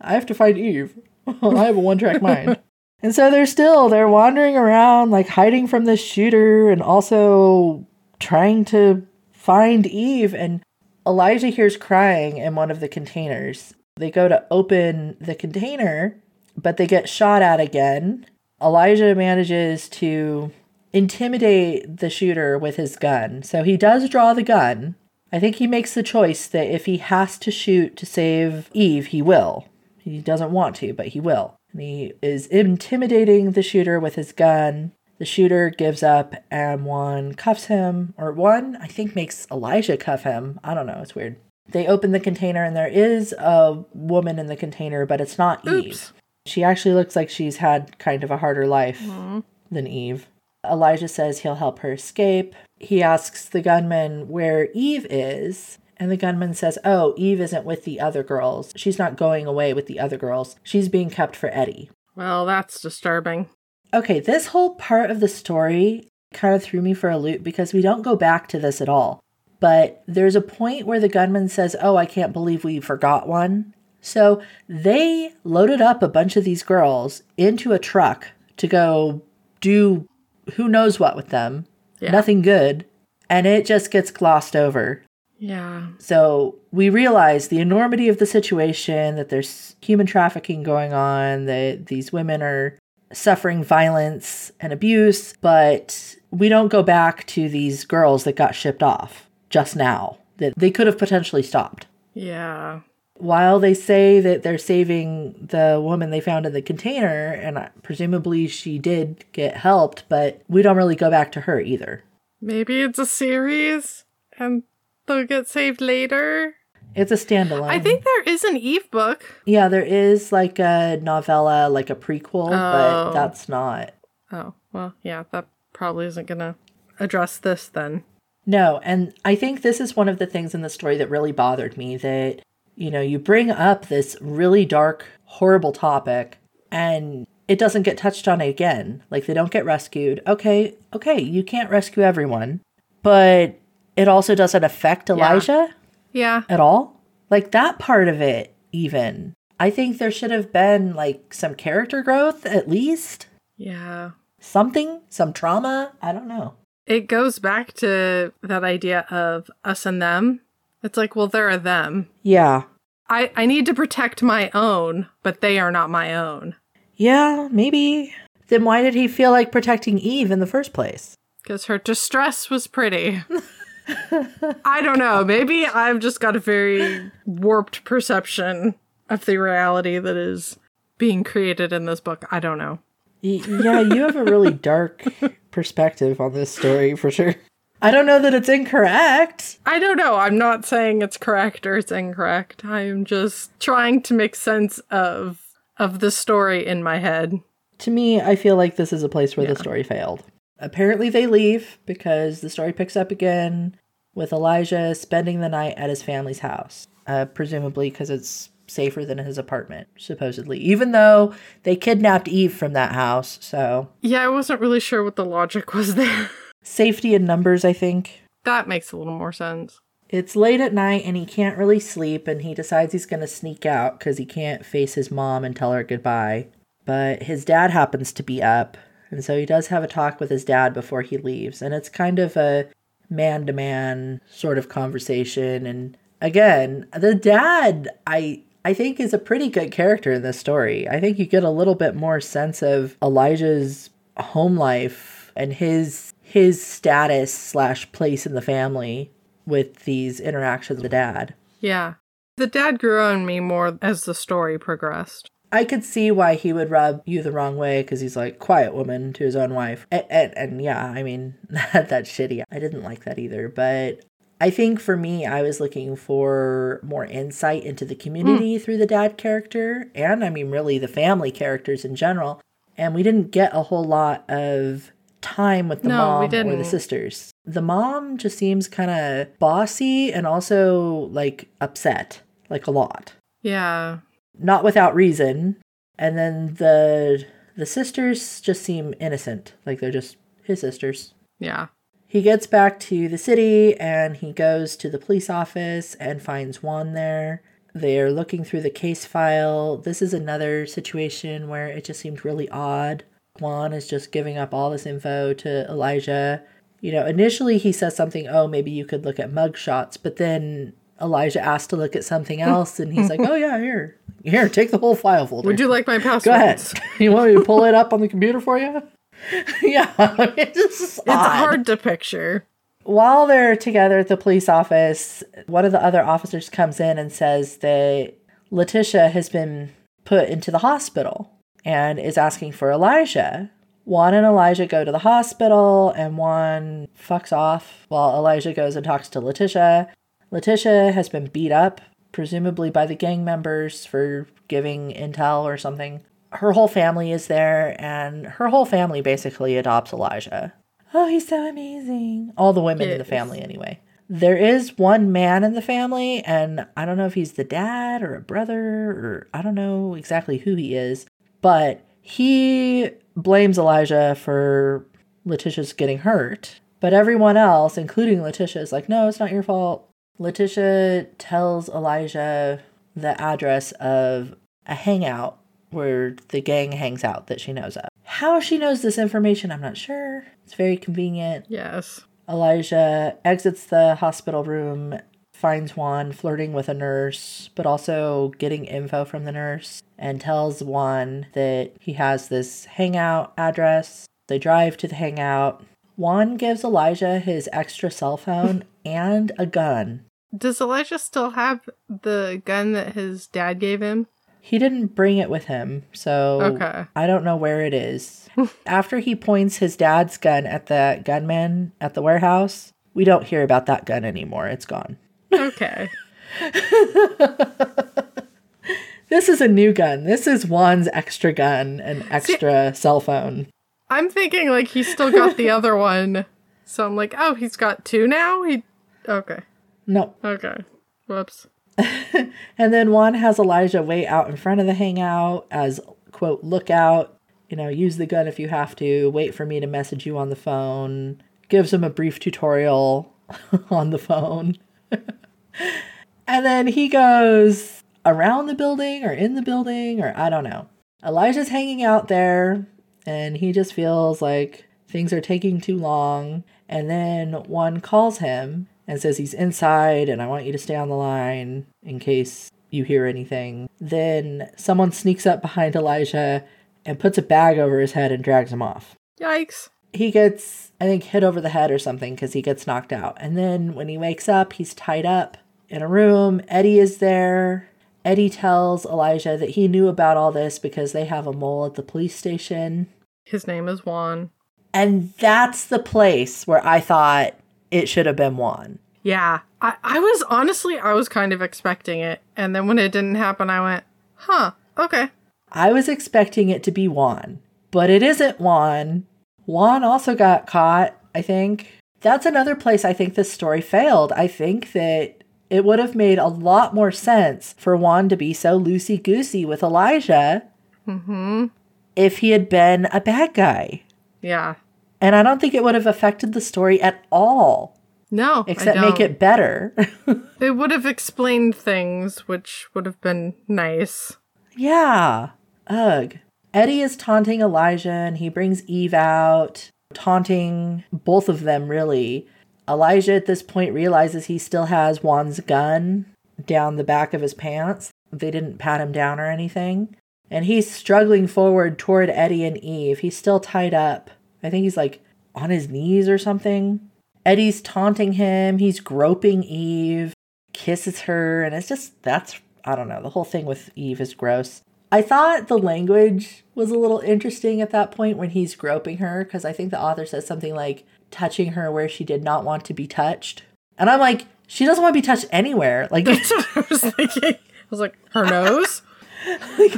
I have to find Eve. I have a one track mind. And so they're still they're wandering around like hiding from the shooter and also trying to find Eve and Elijah hears crying in one of the containers. They go to open the container, but they get shot at again. Elijah manages to intimidate the shooter with his gun. So he does draw the gun. I think he makes the choice that if he has to shoot to save Eve, he will. He doesn't want to, but he will. And he is intimidating the shooter with his gun. The shooter gives up and Juan cuffs him, or Juan, I think, makes Elijah cuff him. I don't know, it's weird. They open the container and there is a woman in the container, but it's not Eve. She actually looks like she's had kind of a harder life mm-hmm. than Eve. Elijah says he'll help her escape. He asks the gunman where Eve is, and the gunman says, Oh, Eve isn't with the other girls. She's not going away with the other girls. She's being kept for Eddie. Well, that's disturbing. Okay, this whole part of the story kind of threw me for a loop because we don't go back to this at all. But there's a point where the gunman says, Oh, I can't believe we forgot one. So they loaded up a bunch of these girls into a truck to go do who knows what with them. Yeah. Nothing good. And it just gets glossed over. Yeah. So we realize the enormity of the situation, that there's human trafficking going on, that these women are suffering violence and abuse, but we don't go back to these girls that got shipped off just now, that they could have potentially stopped. Yeah. While they say that they're saving the woman they found in the container, and presumably she did get helped, but we don't really go back to her either. Maybe it's a series and they'll get saved later. It's a standalone. I think there is an Eve book. Yeah, there is like a novella, like a prequel, but Oh. that's not. Oh, well, yeah, that probably isn't going to address this then. No, and I think this is one of the things in the story that really bothered me that, you know, you bring up this really dark, horrible topic and it doesn't get touched on again. Like they don't get rescued. Okay, okay, you can't rescue everyone, but it also doesn't affect Elijah Yeah. at all. Like that part of it, even. I think there should have been like some character growth at least. Yeah. something, some trauma. I don't know. It goes back to that idea of us and them. It's like, well, they're a them. Yeah. I, I need to protect my own, but they are not my own. Yeah, maybe. Then why did he feel like protecting Eve in the first place? Because her distress was pretty. I don't know. Maybe I've just got a very warped perception of the reality that is being created in this book. I don't know. Yeah, you have a really dark perspective on this story for sure. I don't know that it's incorrect. I don't know. I'm not saying it's correct or it's incorrect. I'm just trying to make sense of of the story in my head. To me, I feel like this is a place where the story failed. Apparently, they leave because the story picks up again with Elijah spending the night at his family's house, uh, presumably because it's safer than his apartment, supposedly, even though they kidnapped Eve from that house. So, Yeah, I wasn't really sure what the logic was there. safety in numbers, I think. that makes a little more sense. It's late at night and he can't really sleep, and he decides he's going to sneak out because he can't face his mom and tell her goodbye. But his dad happens to be up, and so he does have a talk with his dad before he leaves, and it's kind of a man to man sort of conversation. And again, the dad, I. I think is a pretty good character in this story. I think you get a little bit more sense of Elijah's home life and his his status slash place in the family with these interactions with the dad. Yeah. The dad grew on me more as the story progressed. I could see why he would rub you the wrong way because he's like quiet woman to his own wife, and, and, and yeah, I mean that that's shitty. I didn't like that either, but I think for me, I was looking for more insight into the community hmm. through the dad character, and I mean really the family characters in general. And we didn't get a whole lot of time with the No, mom or the sisters. The mom just seems kind of bossy and also like upset, like a lot Yeah. not without reason. And then the the sisters just seem innocent, like they're just his sisters. Yeah. He gets back to the city and he goes to the police office and finds Juan there. They're looking through the case file. This is another situation where it just seemed really odd. Juan is just giving up all this info to Elijah. You know, initially he says something, oh, maybe you could look at mug shots, but then Elijah asks to look at something else and he's like, oh, yeah, here. Here, take the whole file folder. Would you like my password? Go ahead. You want me to pull it up on the computer for you? yeah, it's It's hard to picture. While they're together at the police office, one of the other officers comes in and says that Letitia has been put into the hospital and is asking for Elijah. Juan and Elijah go to the hospital, and Juan fucks off while Elijah goes and talks to Letitia. Letitia has been beat up, presumably by the gang members for giving intel or something. Her whole family is there, and her whole family basically adopts Elijah. Oh, he's so amazing. All the women in the family, anyway. There is one man in the family, and I don't know if he's the dad or a brother, or I don't know exactly who he is, but he blames Elijah for Letitia's getting hurt. But everyone else, including Letitia, is like, no, it's not your fault. Letitia tells Elijah the address of a hangout where the gang hangs out that she knows of. How she knows this information, I'm not sure. It's very convenient. Yes. Elijah exits the hospital room, finds Juan flirting with a nurse, but also getting info from the nurse, and tells Juan that he has this hangout address. They drive to the hangout. Juan gives Elijah his extra cell phone and a gun. Does Elijah still have the gun that his dad gave him? He didn't bring it with him, so Okay. I don't know where it is. After he points his dad's gun at the gunman at the warehouse, we don't hear about that gun anymore. It's gone. Okay. This is a new gun. This is Juan's extra gun and extra cell phone. I'm thinking like he still got the other one. So I'm like, oh, he's got two now? He Okay. No. Okay. Whoops. And then Juan has Elijah wait out in front of the hangout as, quote, lookout. You know, use the gun if you have to. Wait for me to message you on the phone. Gives him a brief tutorial on the phone. And then he goes around the building or in the building or I don't know. Elijah's hanging out there and he just feels like things are taking too long. And then Juan calls him and says he's inside and I want you to stay on the line in case you hear anything. Then someone sneaks up behind Elijah and puts a bag over his head and drags him off. Yikes. He gets, I think, hit over the head or something because he gets knocked out. And then when he wakes up, he's tied up in a room. Eddie is there. Eddie tells Elijah that he knew about all this because they have a mole at the police station. His name is Juan. And that's the place where I thought it should have been Juan. Yeah. I, I was honestly I was kind of expecting it. And then when it didn't happen, I went, huh, okay. I was expecting it to be Juan, but it isn't Juan. Juan also got caught, I think. That's another place I think this story failed. I think that it would have made a lot more sense for Juan to be so loosey goosey with Elijah mm-hmm. if he had been a bad guy. Yeah. And I don't think it would have affected the story at all, No. Except make it better. It would have explained things, which would have been nice. Yeah. Ugh. Eddie is taunting Elijah and he brings Eve out, taunting both of them, really. Elijah at this point realizes he still has Juan's gun down the back of his pants. They didn't pat him down or anything. And he's struggling forward toward Eddie and Eve. He's still tied up. I think he's like on his knees or something. Eddie's taunting him. He's groping Eve, kisses her, and it's just that's I don't know. The whole thing with Eve is gross. I thought the language was a little interesting at that point when he's groping her because I think the author says something like touching her where she did not want to be touched. And I'm like, she doesn't want to be touched anywhere. Like That's what I was thinking. I was like, her nose?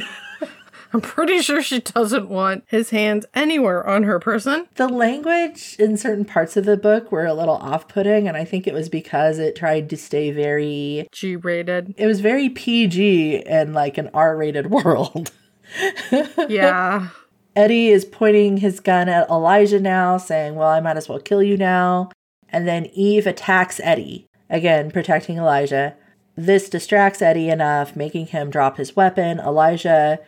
I'm pretty sure she doesn't want his hands anywhere on her person. the language in certain parts of the book were a little off-putting and I think it was because it tried to stay very G rated. it was very PG in like an R-rated world. Yeah. Eddie is pointing his gun at Elijah now, saying, Well, I might as well kill you now. And then Eve attacks Eddie, again, protecting Elijah. This distracts Eddie enough, making him drop his weapon. Elijah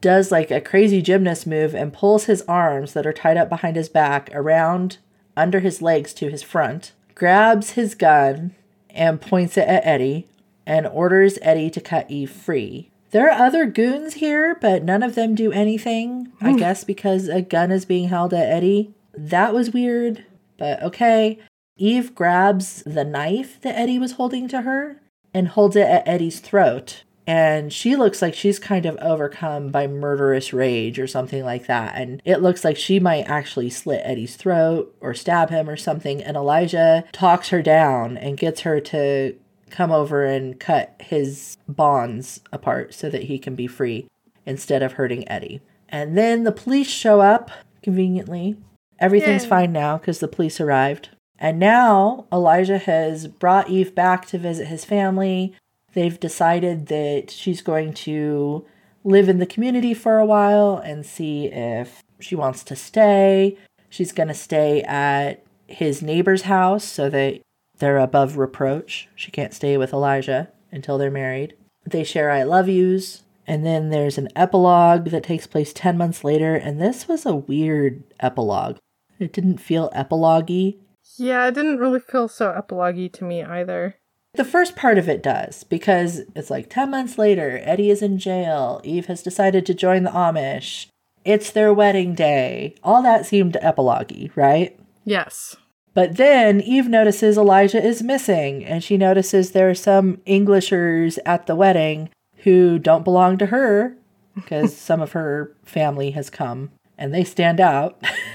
does like a crazy gymnast move and pulls his arms that are tied up behind his back around under his legs to his front, grabs his gun and points it at Eddie, and orders Eddie to cut Eve free. There are other goons here, but none of them do anything. I hmm. guess because a gun is being held at Eddie. That was weird, but okay. Eve grabs the knife that Eddie was holding to her and holds it at Eddie's throat. and she looks like she's kind of overcome by murderous rage or something like that. And it looks like she might actually slit Eddie's throat or stab him or something. And Elijah talks her down and gets her to come over and cut his bonds apart so that he can be free instead of hurting Eddie. And then the police show up conveniently. Everything's Yay. fine now because the police arrived. And now Elijah has brought Eve back to visit his family. They've decided that she's going to live in the community for a while and see if she wants to stay. She's going to stay at his neighbor's house so that they're above reproach. She can't stay with Elijah until they're married. They share I love yous. And then there's an epilogue that takes place 10 months later. And this was a weird epilogue. It didn't feel epilogue Yeah, it didn't really feel so epilogue to me either. The first part of it does because it's like 10 months later, Eddie is in jail. Eve has decided to join the Amish. It's their wedding day. All that seemed epilogue right? Yes. But then Eve notices Elijah is missing and she notices there are some Englishers at the wedding who don't belong to her because some of her family has come and they stand out.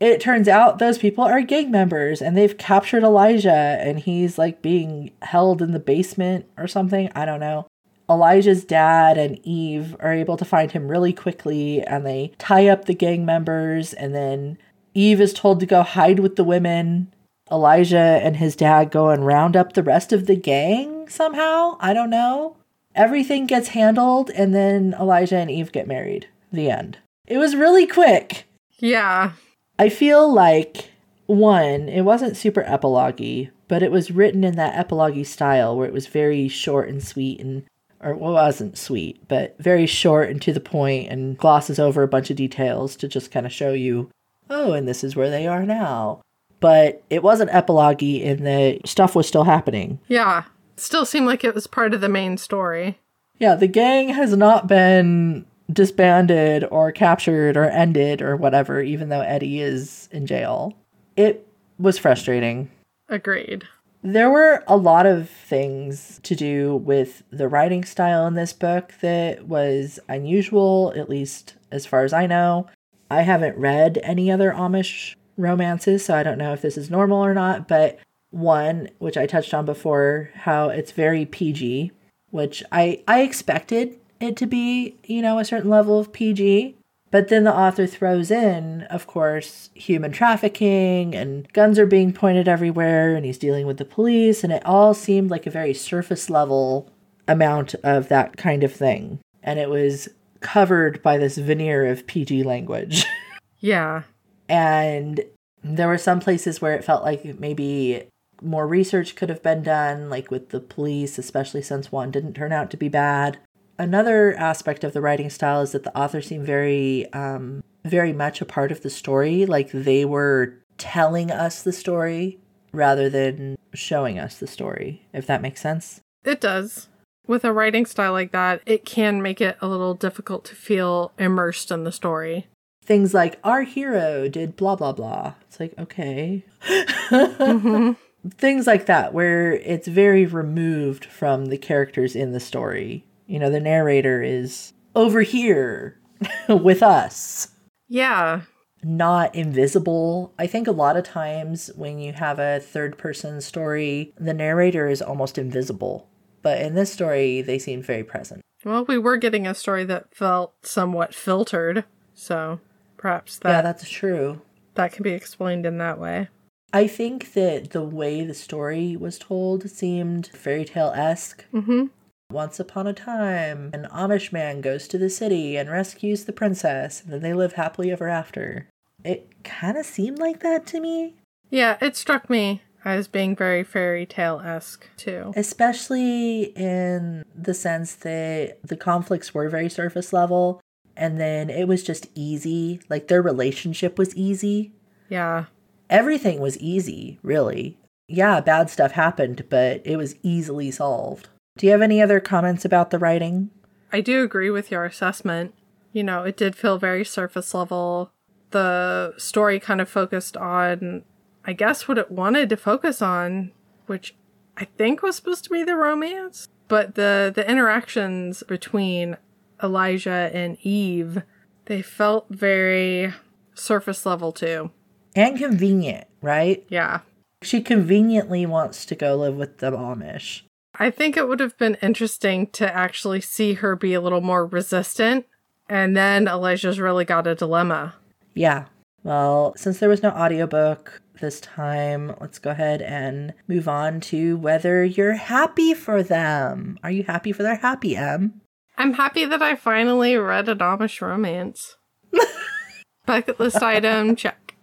it turns out those people are gang members and they've captured Elijah and he's like being held in the basement or something. I don't know. Elijah's dad and Eve are able to find him really quickly and they tie up the gang members and then Eve is told to go hide with the women. Elijah and his dad go and round up the rest of the gang somehow. I don't know. Everything gets handled and then Elijah and Eve get married. The end. It was really quick. Yeah. I feel like one, it wasn't super epilogue but it was written in that epilogue style where it was very short and sweet and or well, wasn't sweet, but very short and to the point and glosses over a bunch of details to just kind of show you, oh, and this is where they are now. But it wasn't epilogue in that stuff was still happening. Yeah. Still seemed like it was part of the main story. Yeah, the gang has not been disbanded or captured or ended or whatever, even though Eddie is in jail. It was frustrating. Agreed. There were a lot of things to do with the writing style in this book that was unusual, at least as far as I know. I haven't read any other Amish romances, so I don't know if this is normal or not, but one, which I touched on before, how it's very PG, which I I expected it to be, you know, a certain level of PG. But then the author throws in, of course, human trafficking and guns are being pointed everywhere and he's dealing with the police and it all seemed like a very surface level amount of that kind of thing. And it was covered by this veneer of PG language. Yeah. and there were some places where it felt like maybe more research could have been done, like with the police, especially since Juan didn't turn out to be bad. Another aspect of the writing style is that the author seemed very, um, very much a part of the story. Like they were telling us the story rather than showing us the story, if that makes sense. It does. With a writing style like that, it can make it a little difficult to feel immersed in the story. Things like, our hero did blah, blah, blah. It's like, okay. hmm things like that where it's very removed from the characters in the story you know the narrator is over here with us Yeah. not invisible i think a lot of times when you have a third person story the narrator is almost invisible but in this story they seem very present Well, we were getting a story that felt somewhat filtered, so perhaps that yeah that's true that can be explained in that way. i think that the way the story was told seemed fairy tale-esque Mm-hmm. Once upon a time, an Amish man goes to the city and rescues the princess, and then they live happily ever after. It kind of seemed like that to me, Yeah, it struck me as being very fairy tale esque too. especially in the sense that the conflicts were very surface level, and then it was just easy. Like their relationship was easy. Yeah. Everything was easy, really. Yeah, bad stuff happened, but it was easily solved. Do you have any other comments about the writing? I do agree with your assessment. You know, it did feel very surface level. The story kind of focused on, I guess, what it wanted to focus on, which I think was supposed to be the romance. But the the interactions between Elijah and Eve, they felt very surface level too. And convenient, right? Yeah. She conveniently wants to go live with the Amish. I think it would have been interesting to actually see her be a little more resistant. And then Elijah's really got a dilemma. Yeah. Well, since there was no audiobook this time, let's go ahead and move on to whether you're happy for them. Are you happy for their happy, Em? I'm happy that I finally read an Amish romance. Bucket list item, check.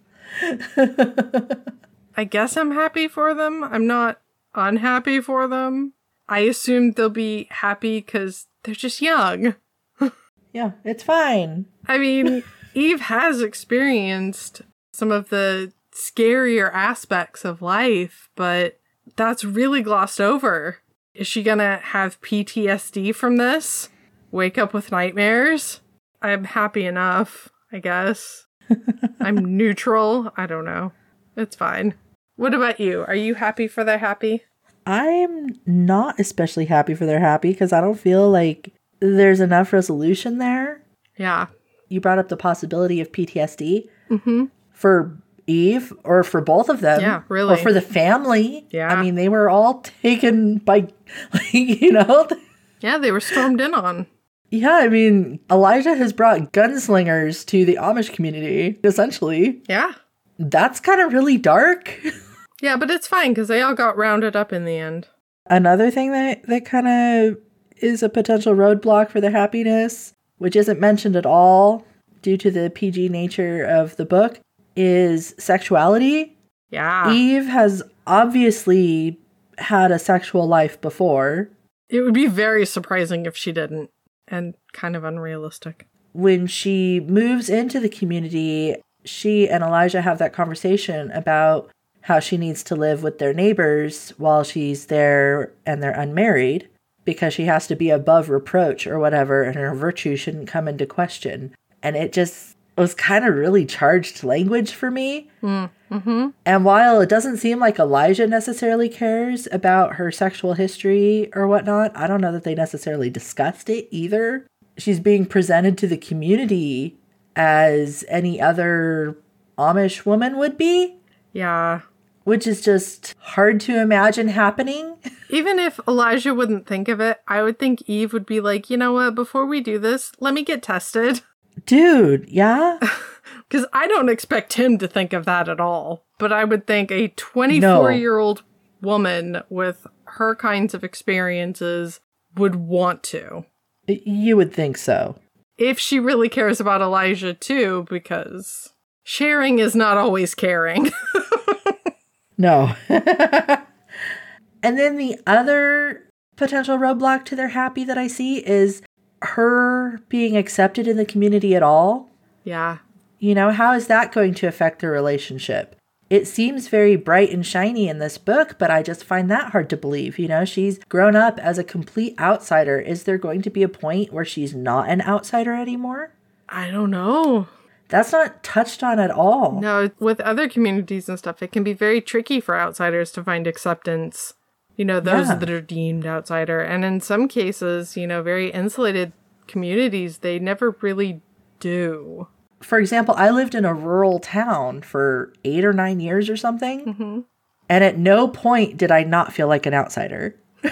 I guess I'm happy for them. I'm not unhappy for them. I assume they'll be happy because they're just young. Yeah, it's fine. I mean, Eve has experienced some of the scarier aspects of life, but that's really glossed over. Is she gonna have PTSD from this? Wake up with nightmares? I'm happy enough, I guess. I'm neutral. I don't know. It's fine. What about you? Are you happy for their happy? I'm not especially happy for their happy because I don't feel like there's enough resolution there. Yeah. You brought up the possibility of PTSD Mm-hmm. for Eve or for both of them. Yeah, really. Or for the family. Yeah. I mean, they were all taken by, like, you know, Yeah, they were stormed in on. Yeah, I mean, Elijah has brought gunslingers to the Amish community, essentially. Yeah. That's kind of really dark. Yeah, but it's fine because they all got rounded up in the end. Another thing that, that kind of is a potential roadblock for their happiness, which isn't mentioned at all due to the PG nature of the book, is sexuality. Yeah. Eve has obviously had a sexual life before. It would be very surprising if she didn't, and kind of unrealistic. when she moves into the community, she and Elijah have that conversation about how she needs to live with their neighbors while she's there and they're unmarried because she has to be above reproach or whatever and her virtue shouldn't come into question. And it just was kind of really charged language for me. Mm-hmm. And while it doesn't seem like Elijah necessarily cares about her sexual history or whatnot, I don't know that they necessarily discussed it either. She's being presented to the community as any other Amish woman would be, Yeah. Which is just hard to imagine happening. Even if Elijah wouldn't think of it, I would think Eve would be like, you know what, before we do this, let me get tested. Dude, yeah? Because I don't expect him to think of that at all. But I would think a 24 year old woman with her kinds of experiences would want to. you would think so. If she really cares about Elijah too, because sharing is not always caring. No. and then the other potential roadblock to their happy that I see is her being accepted in the community at all. yeah. You know, how is that going to affect their relationship? It seems very bright and shiny in this book, but I just find that hard to believe. You know, she's grown up as a complete outsider. Is there going to be a point where she's not an outsider anymore? I don't know. That's not touched on at all. No, with other communities and stuff, it can be very tricky for outsiders to find acceptance. You know, those Yeah. that are deemed outsider. And in some cases, you know, very insulated communities, they never really do. For example, I lived in a rural town for eight or nine years or something. Mm-hmm. And at no point did I not feel like an outsider.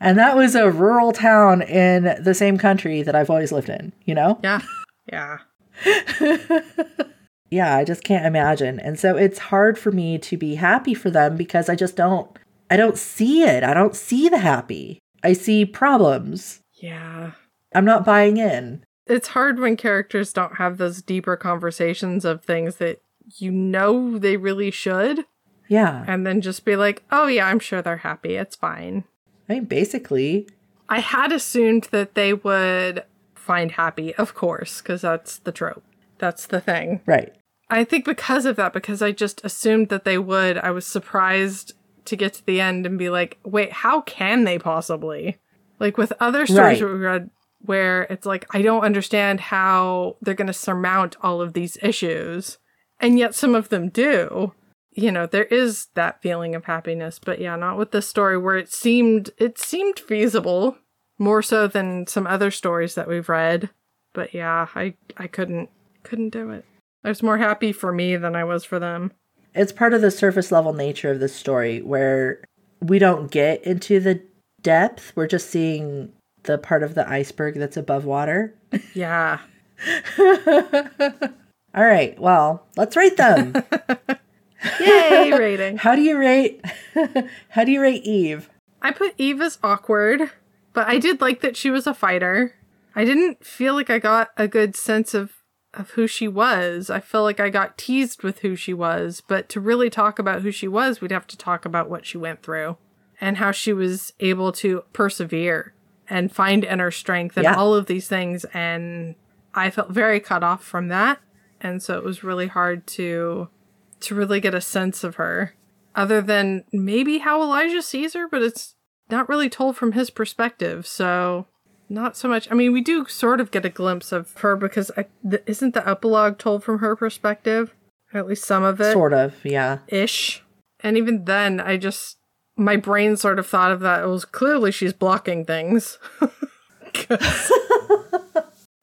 and that was a rural town in the same country that I've always lived in, you know? Yeah. Yeah. Yeah, I just can't imagine. And so it's hard for me to be happy for them because I just don't I don't see it. I don't see the happy. I see problems. Yeah. I'm not buying in. It's hard when characters don't have those deeper conversations of things that you know they really should, Yeah. and then just be like, oh, yeah, I'm sure they're happy. It's fine. I mean basically, I had assumed that they would find happy, of course, because that's the trope. That's the thing. right. I think because of that, because I just assumed that they would, I was surprised to get to the end and be like, wait, how can they possibly? Like with other stories Right. we read where it's like, I don't understand how they're going to surmount all of these issues. And yet some of them do. you know, there is that feeling of happiness, but yeah, not with this story where it seemed it seemed feasible more so than some other stories that we've read. But yeah, I I couldn't couldn't do it. I was more happy for me than I was for them. It's part of the surface level nature of this story where we don't get into the depth. We're just seeing the part of the iceberg that's above water. Yeah. All right, well, let's rate them. Yay, rating. How do you rate How do you rate Eve? I put Eve as awkward, but I did like that she was a fighter. I didn't feel like I got a good sense of of who she was. I feel like I got teased with who she was, but to really talk about who she was, we'd have to talk about what she went through and how she was able to persevere and find inner strength and Yeah. all of these things and I felt very cut off from that. And so it was really hard to to really get a sense of her other than maybe how Elijah sees her, but it's not really told from his perspective. So not so much. I mean, we do sort of get a glimpse of her because I, th- isn't the epilogue told from her perspective? Or at least some of it Sort of, yeah. ish. And even then, I just my brain sort of thought of that. It was clearly she's blocking things.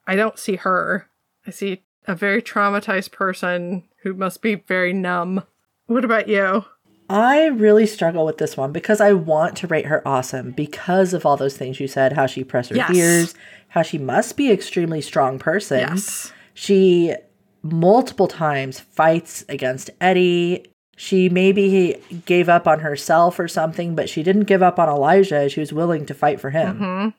I don't see her. I see a very traumatized person who must be very numb. What about you? I really struggle with this one because I want to rate her awesome because of all those things you said, how she perseveres, how she must be extremely strong person. Yes. She multiple times fights against Eddie. She maybe gave up on herself or something, but she didn't give up on Elijah. She was willing to fight for him mm-hmm.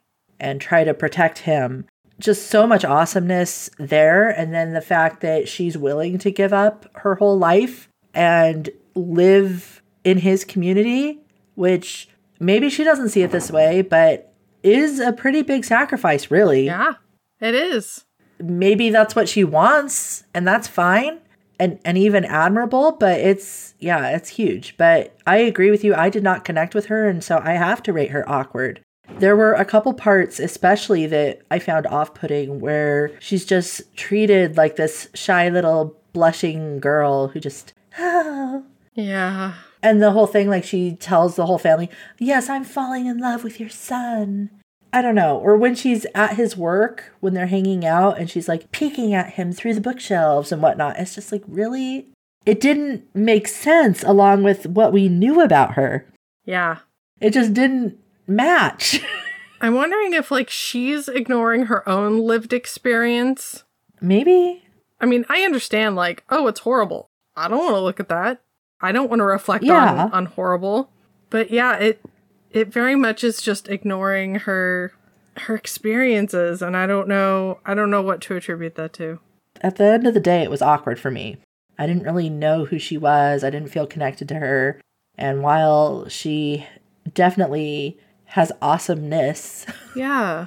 and try to protect him. Just so much awesomeness there. And then the fact that she's willing to give up her whole life and live in his community, which maybe she doesn't see it this way, but is a pretty big sacrifice, really Yeah, it is. maybe that's what she wants and that's fine and and even admirable but it's yeah it's huge but i agree with you i did not connect with her and so i have to rate her awkward there were a couple parts especially that i found off-putting where she's just treated like this shy little blushing girl who just oh. Yeah. And the whole thing like she tells the whole family yes i'm falling in love with your son I don't know. Or when she's at his work, when they're hanging out and she's like peeking at him through the bookshelves and whatnot. It's just like, really? It didn't make sense along with what we knew about her. Yeah. It just didn't match. I'm wondering if like she's ignoring her own lived experience. Maybe. I mean, I understand like, oh, it's horrible. I don't want to look at that. I don't want to reflect Yeah. on on horrible. But yeah, it it very much is just ignoring her her experiences and I don't know I don't know what to attribute that to. At the end of the day, it was awkward for me. I didn't really know who she was. I didn't feel connected to her. And while she definitely has awesomeness, Yeah.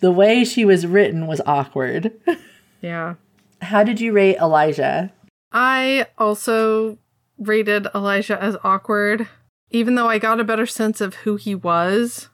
the way she was written was awkward. Yeah. How did you rate Elijah? I also rated Elijah as awkward, even though I got a better sense of who he was.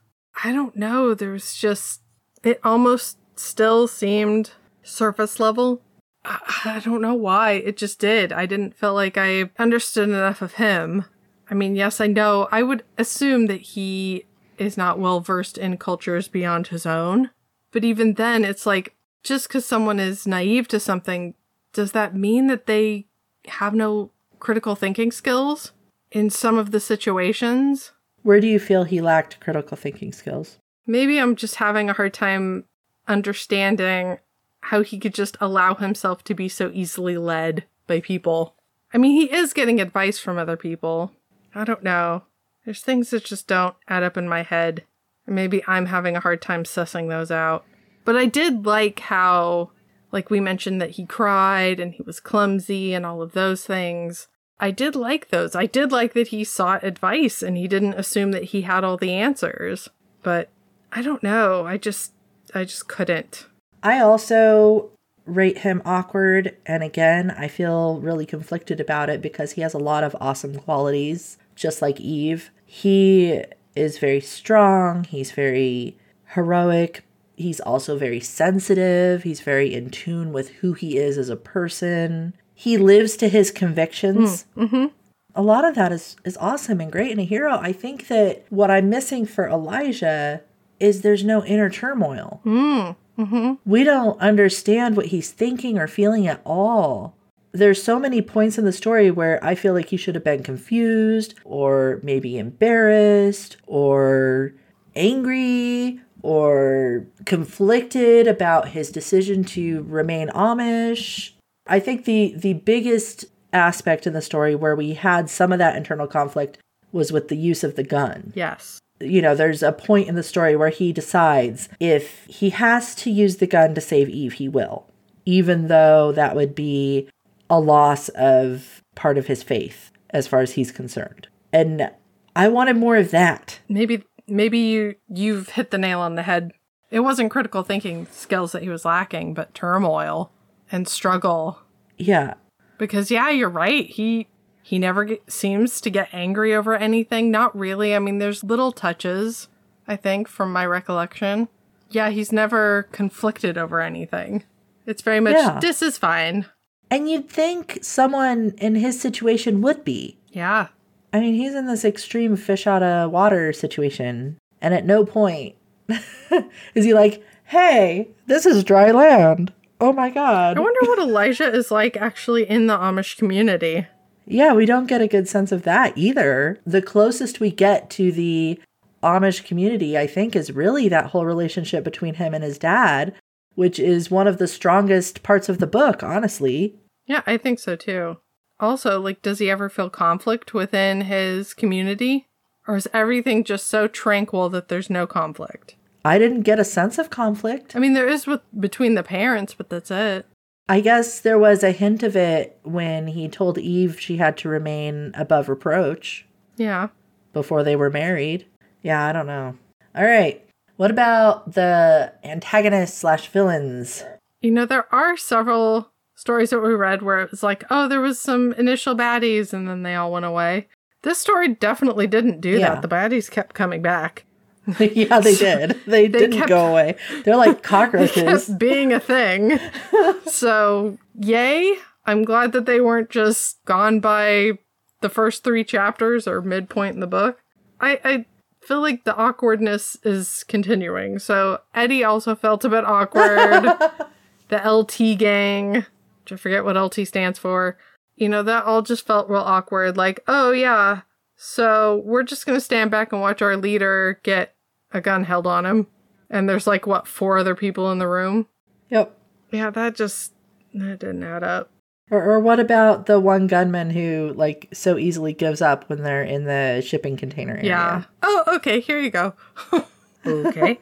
I don't know. There was just, it almost still seemed surface level. I, I don't know why. It just did. I didn't feel like I understood enough of him. I mean, yes, I know. I would assume that he is not well versed in cultures beyond his own. But even then, it's like, just because someone is naive to something, does that mean that they have no critical thinking skills in some of the situations? Where do you feel he lacked critical thinking skills? Maybe I'm just having a hard time understanding how he could just allow himself to be so easily led by people. I mean, he is getting advice from other people. I don't know. There's things that just don't add up in my head. Maybe I'm having a hard time sussing those out. But I did like how, like we mentioned, that he cried and he was clumsy and all of those things. I did like those. I did like that he sought advice and he didn't assume that he had all the answers. But I don't know. I just, I just couldn't. I also rate him awkward. And again, I feel really conflicted about it because he has a lot of awesome qualities, just like Eve. He is very strong, he's very heroic. He's also very sensitive. He's very in tune with who he is as a person. He lives to his convictions. a lot of that is is awesome and great and a hero. I think that what I'm missing for Elijah is there's no inner turmoil. Mm. Mm-hmm. We don't understand what he's thinking or feeling at all. There's so many points in the story where I feel like he should have been confused or maybe embarrassed or angry or conflicted about his decision to remain Amish. I think the the biggest aspect in the story where we had some of that internal conflict was with the use of the gun. Yes. You know, there's a point in the story where he decides if he has to use the gun to save Eve, he will, even though that would be a loss of part of his faith as far as he's concerned. And I wanted more of that. Maybe maybe you you've hit the nail on the head. It wasn't critical thinking skills that he was lacking, but turmoil and struggle. Yeah. Because yeah, you're right. He he never get, seems to get angry over anything. Not really. I mean, there's little touches, I think, from my recollection. Yeah, he's never conflicted over anything. It's very much Yeah. this is fine. And you'd think someone in his situation would be. Yeah. I mean, he's in this extreme fish out of water situation. And at no point is he like, hey, this is dry land. Oh my God. I wonder what Elijah is like actually in the Amish community. Yeah, we don't get a good sense of that either. The closest we get to the Amish community, I think, is really that whole relationship between him and his dad, which is one of the strongest parts of the book, honestly. Yeah, I think so too. Also, like, does he ever feel conflict within his community? Or is everything just so tranquil that there's no conflict? I didn't get a sense of conflict. I mean, there is with between the parents, but that's it. I guess there was a hint of it when he told Eve she had to remain above reproach Yeah. before they were married. Yeah, I don't know. All right. What about the antagonists slash villains? You know, there are several stories that we read where it was like, oh, there was some initial baddies and then they all went away. This story definitely didn't do Yeah. that. The baddies kept coming back. yeah, they did. They, didn't kept- go away. They're like cockroaches. kept being a thing. so, yay. I'm glad that they weren't just gone by the first three chapters or midpoint in the book. I, I feel like the awkwardness is continuing. So, Eddie also felt a bit awkward. the LT gang, I forget what LT stands for, you know, that all just felt real awkward. Like, oh, yeah, so we're just going to stand back and watch our leader get a gun held on him. And there's like, what, four other people in the room? yep. Yeah, that just that didn't add up. Or, or what about the one gunman who like so easily gives up when they're in the shipping container area? Yeah. Oh, okay, here you go. okay.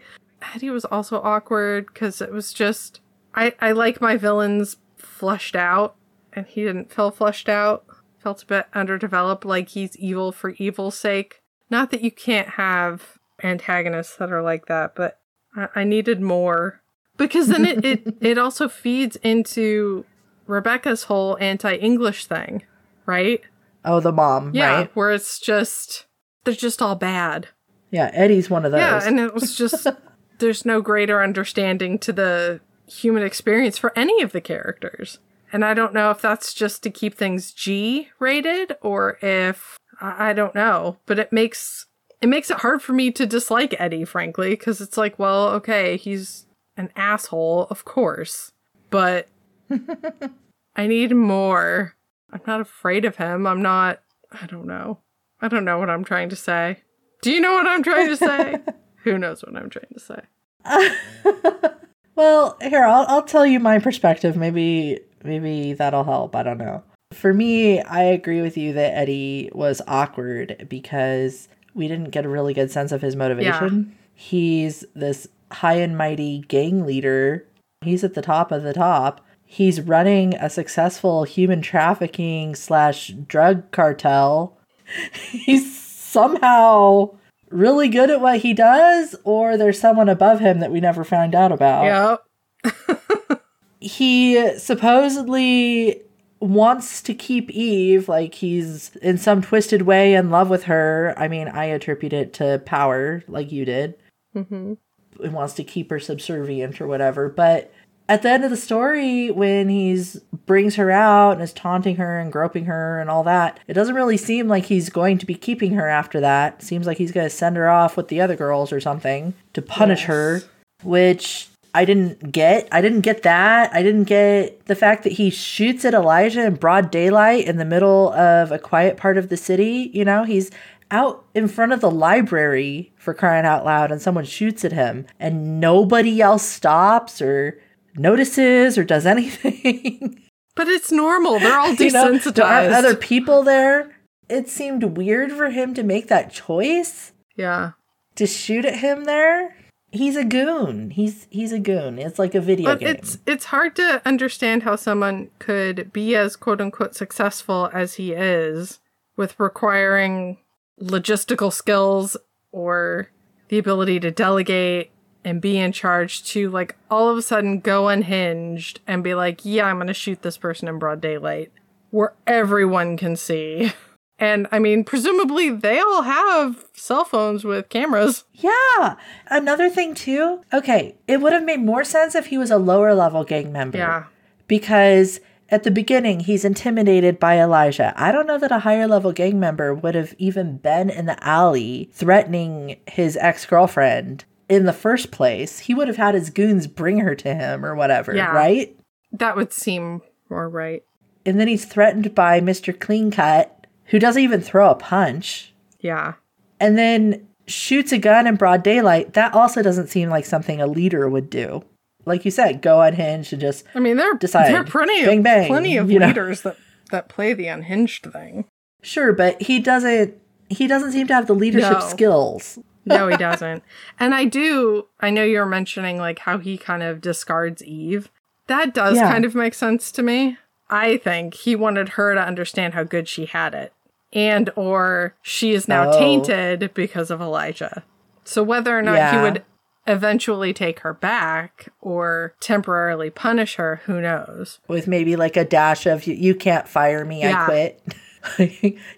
Eddie was also awkward because it was just I I like my villains flushed out, and he didn't feel flushed out. Felt a bit underdeveloped, like he's evil for evil's sake. Not that you can't have antagonists that are like that, but I, I needed more because then it, it it also feeds into Rebecca's whole anti-English thing, right? Oh, the mom, Yeah, right? where it's just they're just all bad. Yeah, Eddie's one of those. Yeah, and it was just there's no greater understanding to the human experience for any of the characters. And I don't know if that's just to keep things G rated or if I don't know, but it makes it makes it hard for me to dislike Eddie, frankly, because it's like, well, okay, he's an asshole, of course, but I need more. I'm not afraid of him. I'm not. I don't know. I don't know what I'm trying to say. Do you know what I'm trying to say? Who knows what I'm trying to say? Well, here I'll I'll tell you my perspective. Maybe maybe that'll help. I don't know. For me, I agree with you that Eddie was awkward because we didn't get a really good sense of his motivation. Yeah. He's this high and mighty gang leader. He's at the top of the top. He's running a successful human trafficking slash drug cartel. He's somehow really good at what he does, or there's someone above him that we never find out about Yep. he supposedly wants to keep Eve, like he's in some twisted way in love with her. I mean, I attribute it to power, like you did. hmm He wants to keep her subservient or whatever. But at the end of the story when he's brings her out and is taunting her and groping her and all that it doesn't really seem like he's going to be keeping her after that. Seems like he's going to send her off with the other girls or something to punish Yes. her which i didn't get. I didn't get that. I didn't get the fact that he shoots at elijah in broad daylight in the middle of a quiet part of the city. You know he's out in front of the library for crying out loud and someone shoots at him and nobody else stops or notices or does anything. But it's normal. They're all you know, desensitized. there aren't other people there. It seemed weird for him to make that choice yeah. to shoot at him there. He's a goon. He's he's a goon. It's like a video But game. it's it's hard to understand how someone could be as quote unquote successful as he is with requiring logistical skills or the ability to delegate and be in charge to like all of a sudden go unhinged and be like, yeah, I'm going to shoot this person in broad daylight where everyone can see. And I mean, presumably they all have cell phones with cameras. yeah. Another thing too. Okay, it would have made more sense if he was a lower level gang member. Yeah. because at the beginning he's intimidated by Elijah. I don't know that a higher level gang member would have even been in the alley threatening his ex girlfriend in the first place. He would have had his goons bring her to him or whatever, Yeah. right? That would seem more right. And then he's threatened by Mr. Cleancut, who doesn't even throw a punch, Yeah. and then shoots a gun in broad daylight. That also doesn't seem like something a leader would do. Like you said, go unhinged and just I mean, there Decide. there are plenty Bang, of bang, plenty of you know? leaders that that play the unhinged thing. Sure, but he doesn't he doesn't seem to have the leadership No. skills. No, he doesn't. and I do. I know you're mentioning like how he kind of discards Eve. That does Yeah. kind of make sense to me. I think he wanted her to understand how good she had it, and or she is now Oh. tainted because of Elijah. So whether or not he would eventually take her back or temporarily punish her, who knows? With maybe like a dash of you, you can't fire me, I quit.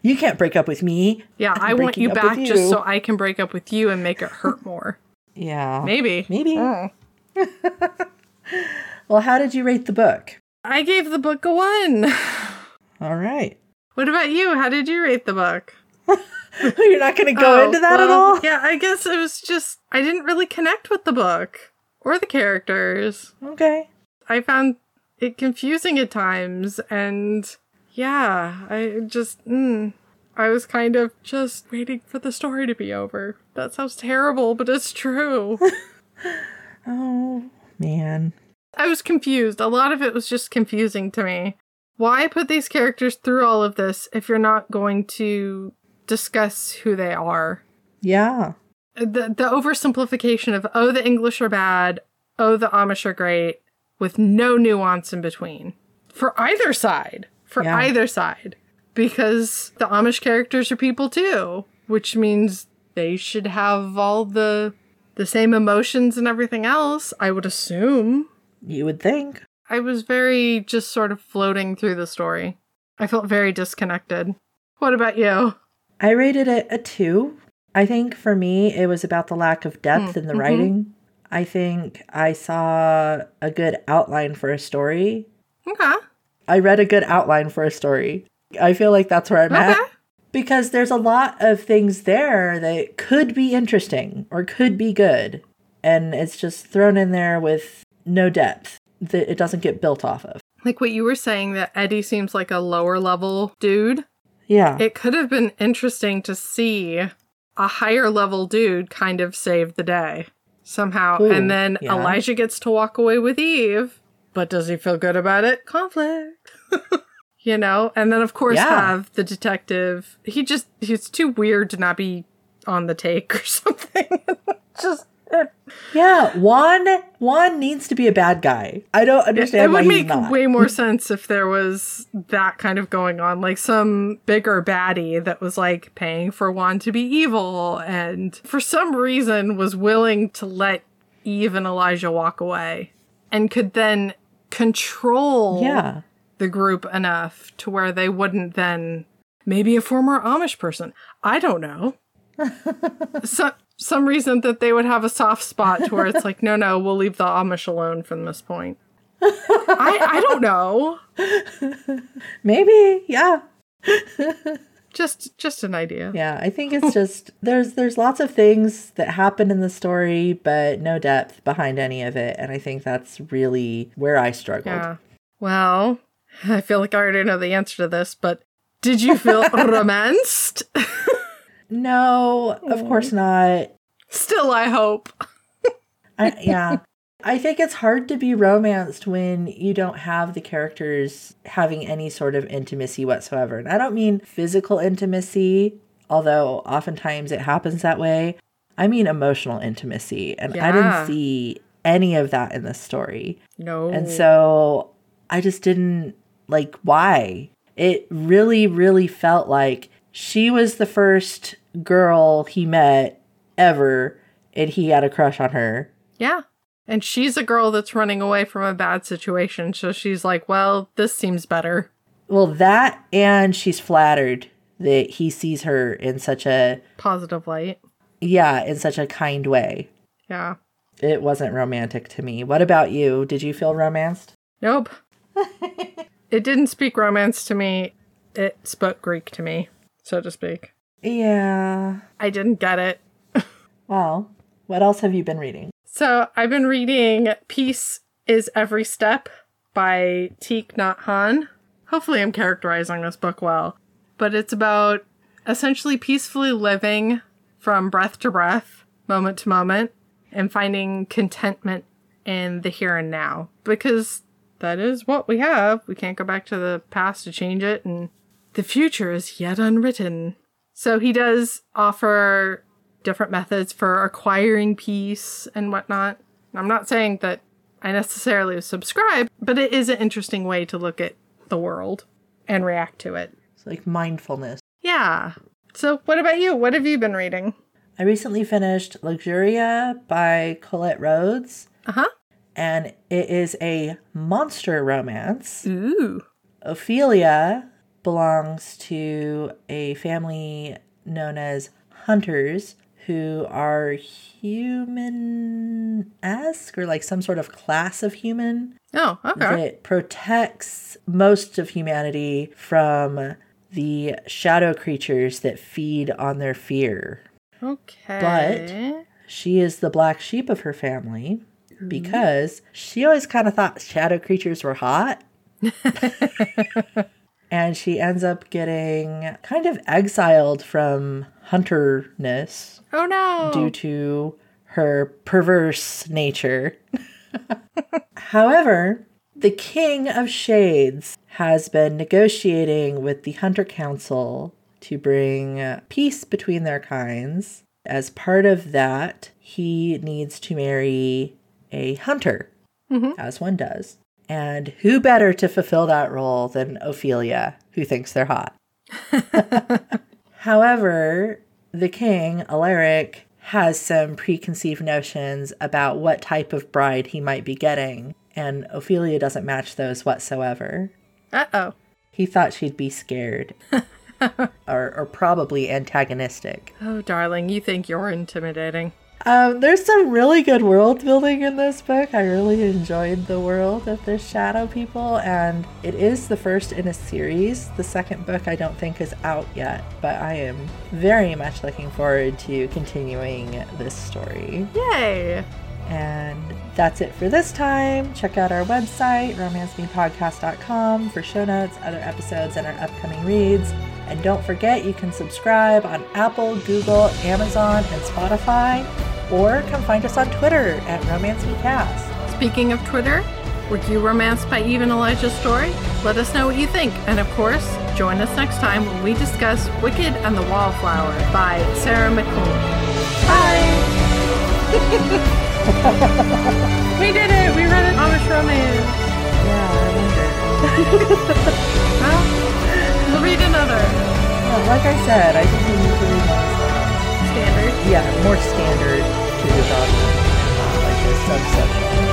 you can't break up with me. Yeah, I'm I want you back with just so I can break up with you and make it hurt more. Yeah. Maybe. Maybe. Mm. Well, how did you rate the book? I gave the book a one. All right. What about you? How did you rate the book? You're not going to go Oh, into that at all? Yeah, I guess it was just I didn't really connect with the book or the characters. Okay. I found it confusing at times and yeah, I just mm, I was kind of just waiting for the story to be over. That sounds terrible, but it's true. Oh, man. I was confused. A lot of it was just confusing to me. Why put these characters through all of this if you're not going to discuss who they are? Yeah. The the oversimplification of oh the English are bad, oh the Amish are great, with no nuance in between. For either side. For Yeah. either side. Because the Amish characters are people too, which means they should have all the the same emotions and everything else, I would assume. You would think. I was very just sort of floating through the story. I felt very disconnected. What about you? I rated it a two. I think for me, it was about the lack of depth in the mhm. writing. I think I saw a good outline for a story. Okay. I read a good outline for a story. I feel like that's where I'm Okay. at. Because there's a lot of things there that could be interesting or could be good. And it's just thrown in there with no depth that it doesn't get built off of. Like what you were saying that Eddie seems like a lower level dude. Yeah. It could have been interesting to see a higher level dude kind of save the day somehow. Ooh, and then yeah. Elijah gets to walk away with Eve. But does he feel good about it? Conflict. you know? And then of course Yeah. have the detective. He just he's too weird to not be on the take or something. just eh. yeah. Juan Juan needs to be a bad guy. I don't understand it why would make way more sense if there was that kind of going on, like some bigger baddie that was like paying for Juan to be evil and for some reason was willing to let Eve and Elijah walk away and could then control yeah. The group enough to where they wouldn't then maybe a former Amish person. I don't know. some some reason that they would have a soft spot to where it's like, no, no, we'll leave the Amish alone from this point. I, I don't know. Maybe, yeah. Just just an idea. Yeah, I think it's just there's there's lots of things that happen in the story, but no depth behind any of it, and I think that's really where I struggled. Yeah. Well, I feel like I already know the answer to this, but did you feel romanced? No, of course not. Still, I hope. I, yeah. I think it's hard to be romanced when you don't have the characters having any sort of intimacy whatsoever. And I don't mean physical intimacy, although oftentimes it happens that way. I mean emotional intimacy. And I didn't see any of that in this story. No. And so I just didn't like why. It really, really felt like she was the first girl he met ever, and he had a crush on her. Yeah. And she's a girl that's running away from a bad situation. So she's like, well, this seems better. Well, that and she's flattered that he sees her in such a Positive light. yeah, in such a kind way. Yeah. It wasn't romantic to me. What about you? Did you feel romanced? Nope. it didn't speak romance to me. It spoke Greek to me, so to speak. Yeah. I didn't get it. Well, what else have you been reading? So I've been reading Peace is Every Step by Thich Nhat Hanh. Hopefully, I'm characterizing this book well. But it's about essentially peacefully living from breath to breath, moment to moment, and finding contentment in the here and now. Because that is what we have. We can't go back to the past to change it, and the future is yet unwritten. So he does offer different methods for acquiring peace and whatnot. I'm not saying that I necessarily subscribe, but it is an interesting way to look at the world and react to it. It's like mindfulness. Yeah. So, what about you? What have you been reading? I recently finished Luxuria by Colette Rhodes, Uh huh. And it is a monster romance. Ooh. Ophelia belongs to a family known as hunters who are human esque or like some sort of class of human Oh, okay. that protects most of humanity from the shadow creatures that feed on their fear. Okay. But she is the black sheep of her family Mm-hmm. because she always kind of thought shadow creatures were hot. and she ends up getting kind of exiled from hunterness oh no. due to her perverse nature. However, the King of Shades has been negotiating with the Hunter Council to bring peace between their kinds. As part of that, he needs to marry a hunter, as one does. And who better to fulfill that role than Ophelia, who thinks they're hot? However, the king, Alaric, has some preconceived notions about what type of bride he might be getting, and Ophelia doesn't match those whatsoever. Uh oh. He thought she'd be scared. or, or probably antagonistic. Oh, darling, you think you're intimidating. Um, there's some really good world building in this book. I really enjoyed the world of the Shadow People, and it is the first in a series. The second book I don't think is out yet, but I am very much looking forward to continuing this story. Yay. And that's it for this time. Check out our website, romancemepodcast.com, for show notes, other episodes, and our upcoming reads. And don't forget, you can subscribe on Apple, Google, Amazon, and Spotify, or come find us on Twitter at RomanceMeCast. Speaking of Twitter, were you romanced by Eve and Elijah's story? Let us know what you think. And of course, join us next time when we discuss Wicked and the Wallflower by Sarah MacLean. Bye! we did it! We read an Amish romance! Yeah, I wonder. Well, Read another. Yeah, like I said, I think we need to read more standard. Yeah, more standard to the document, like a.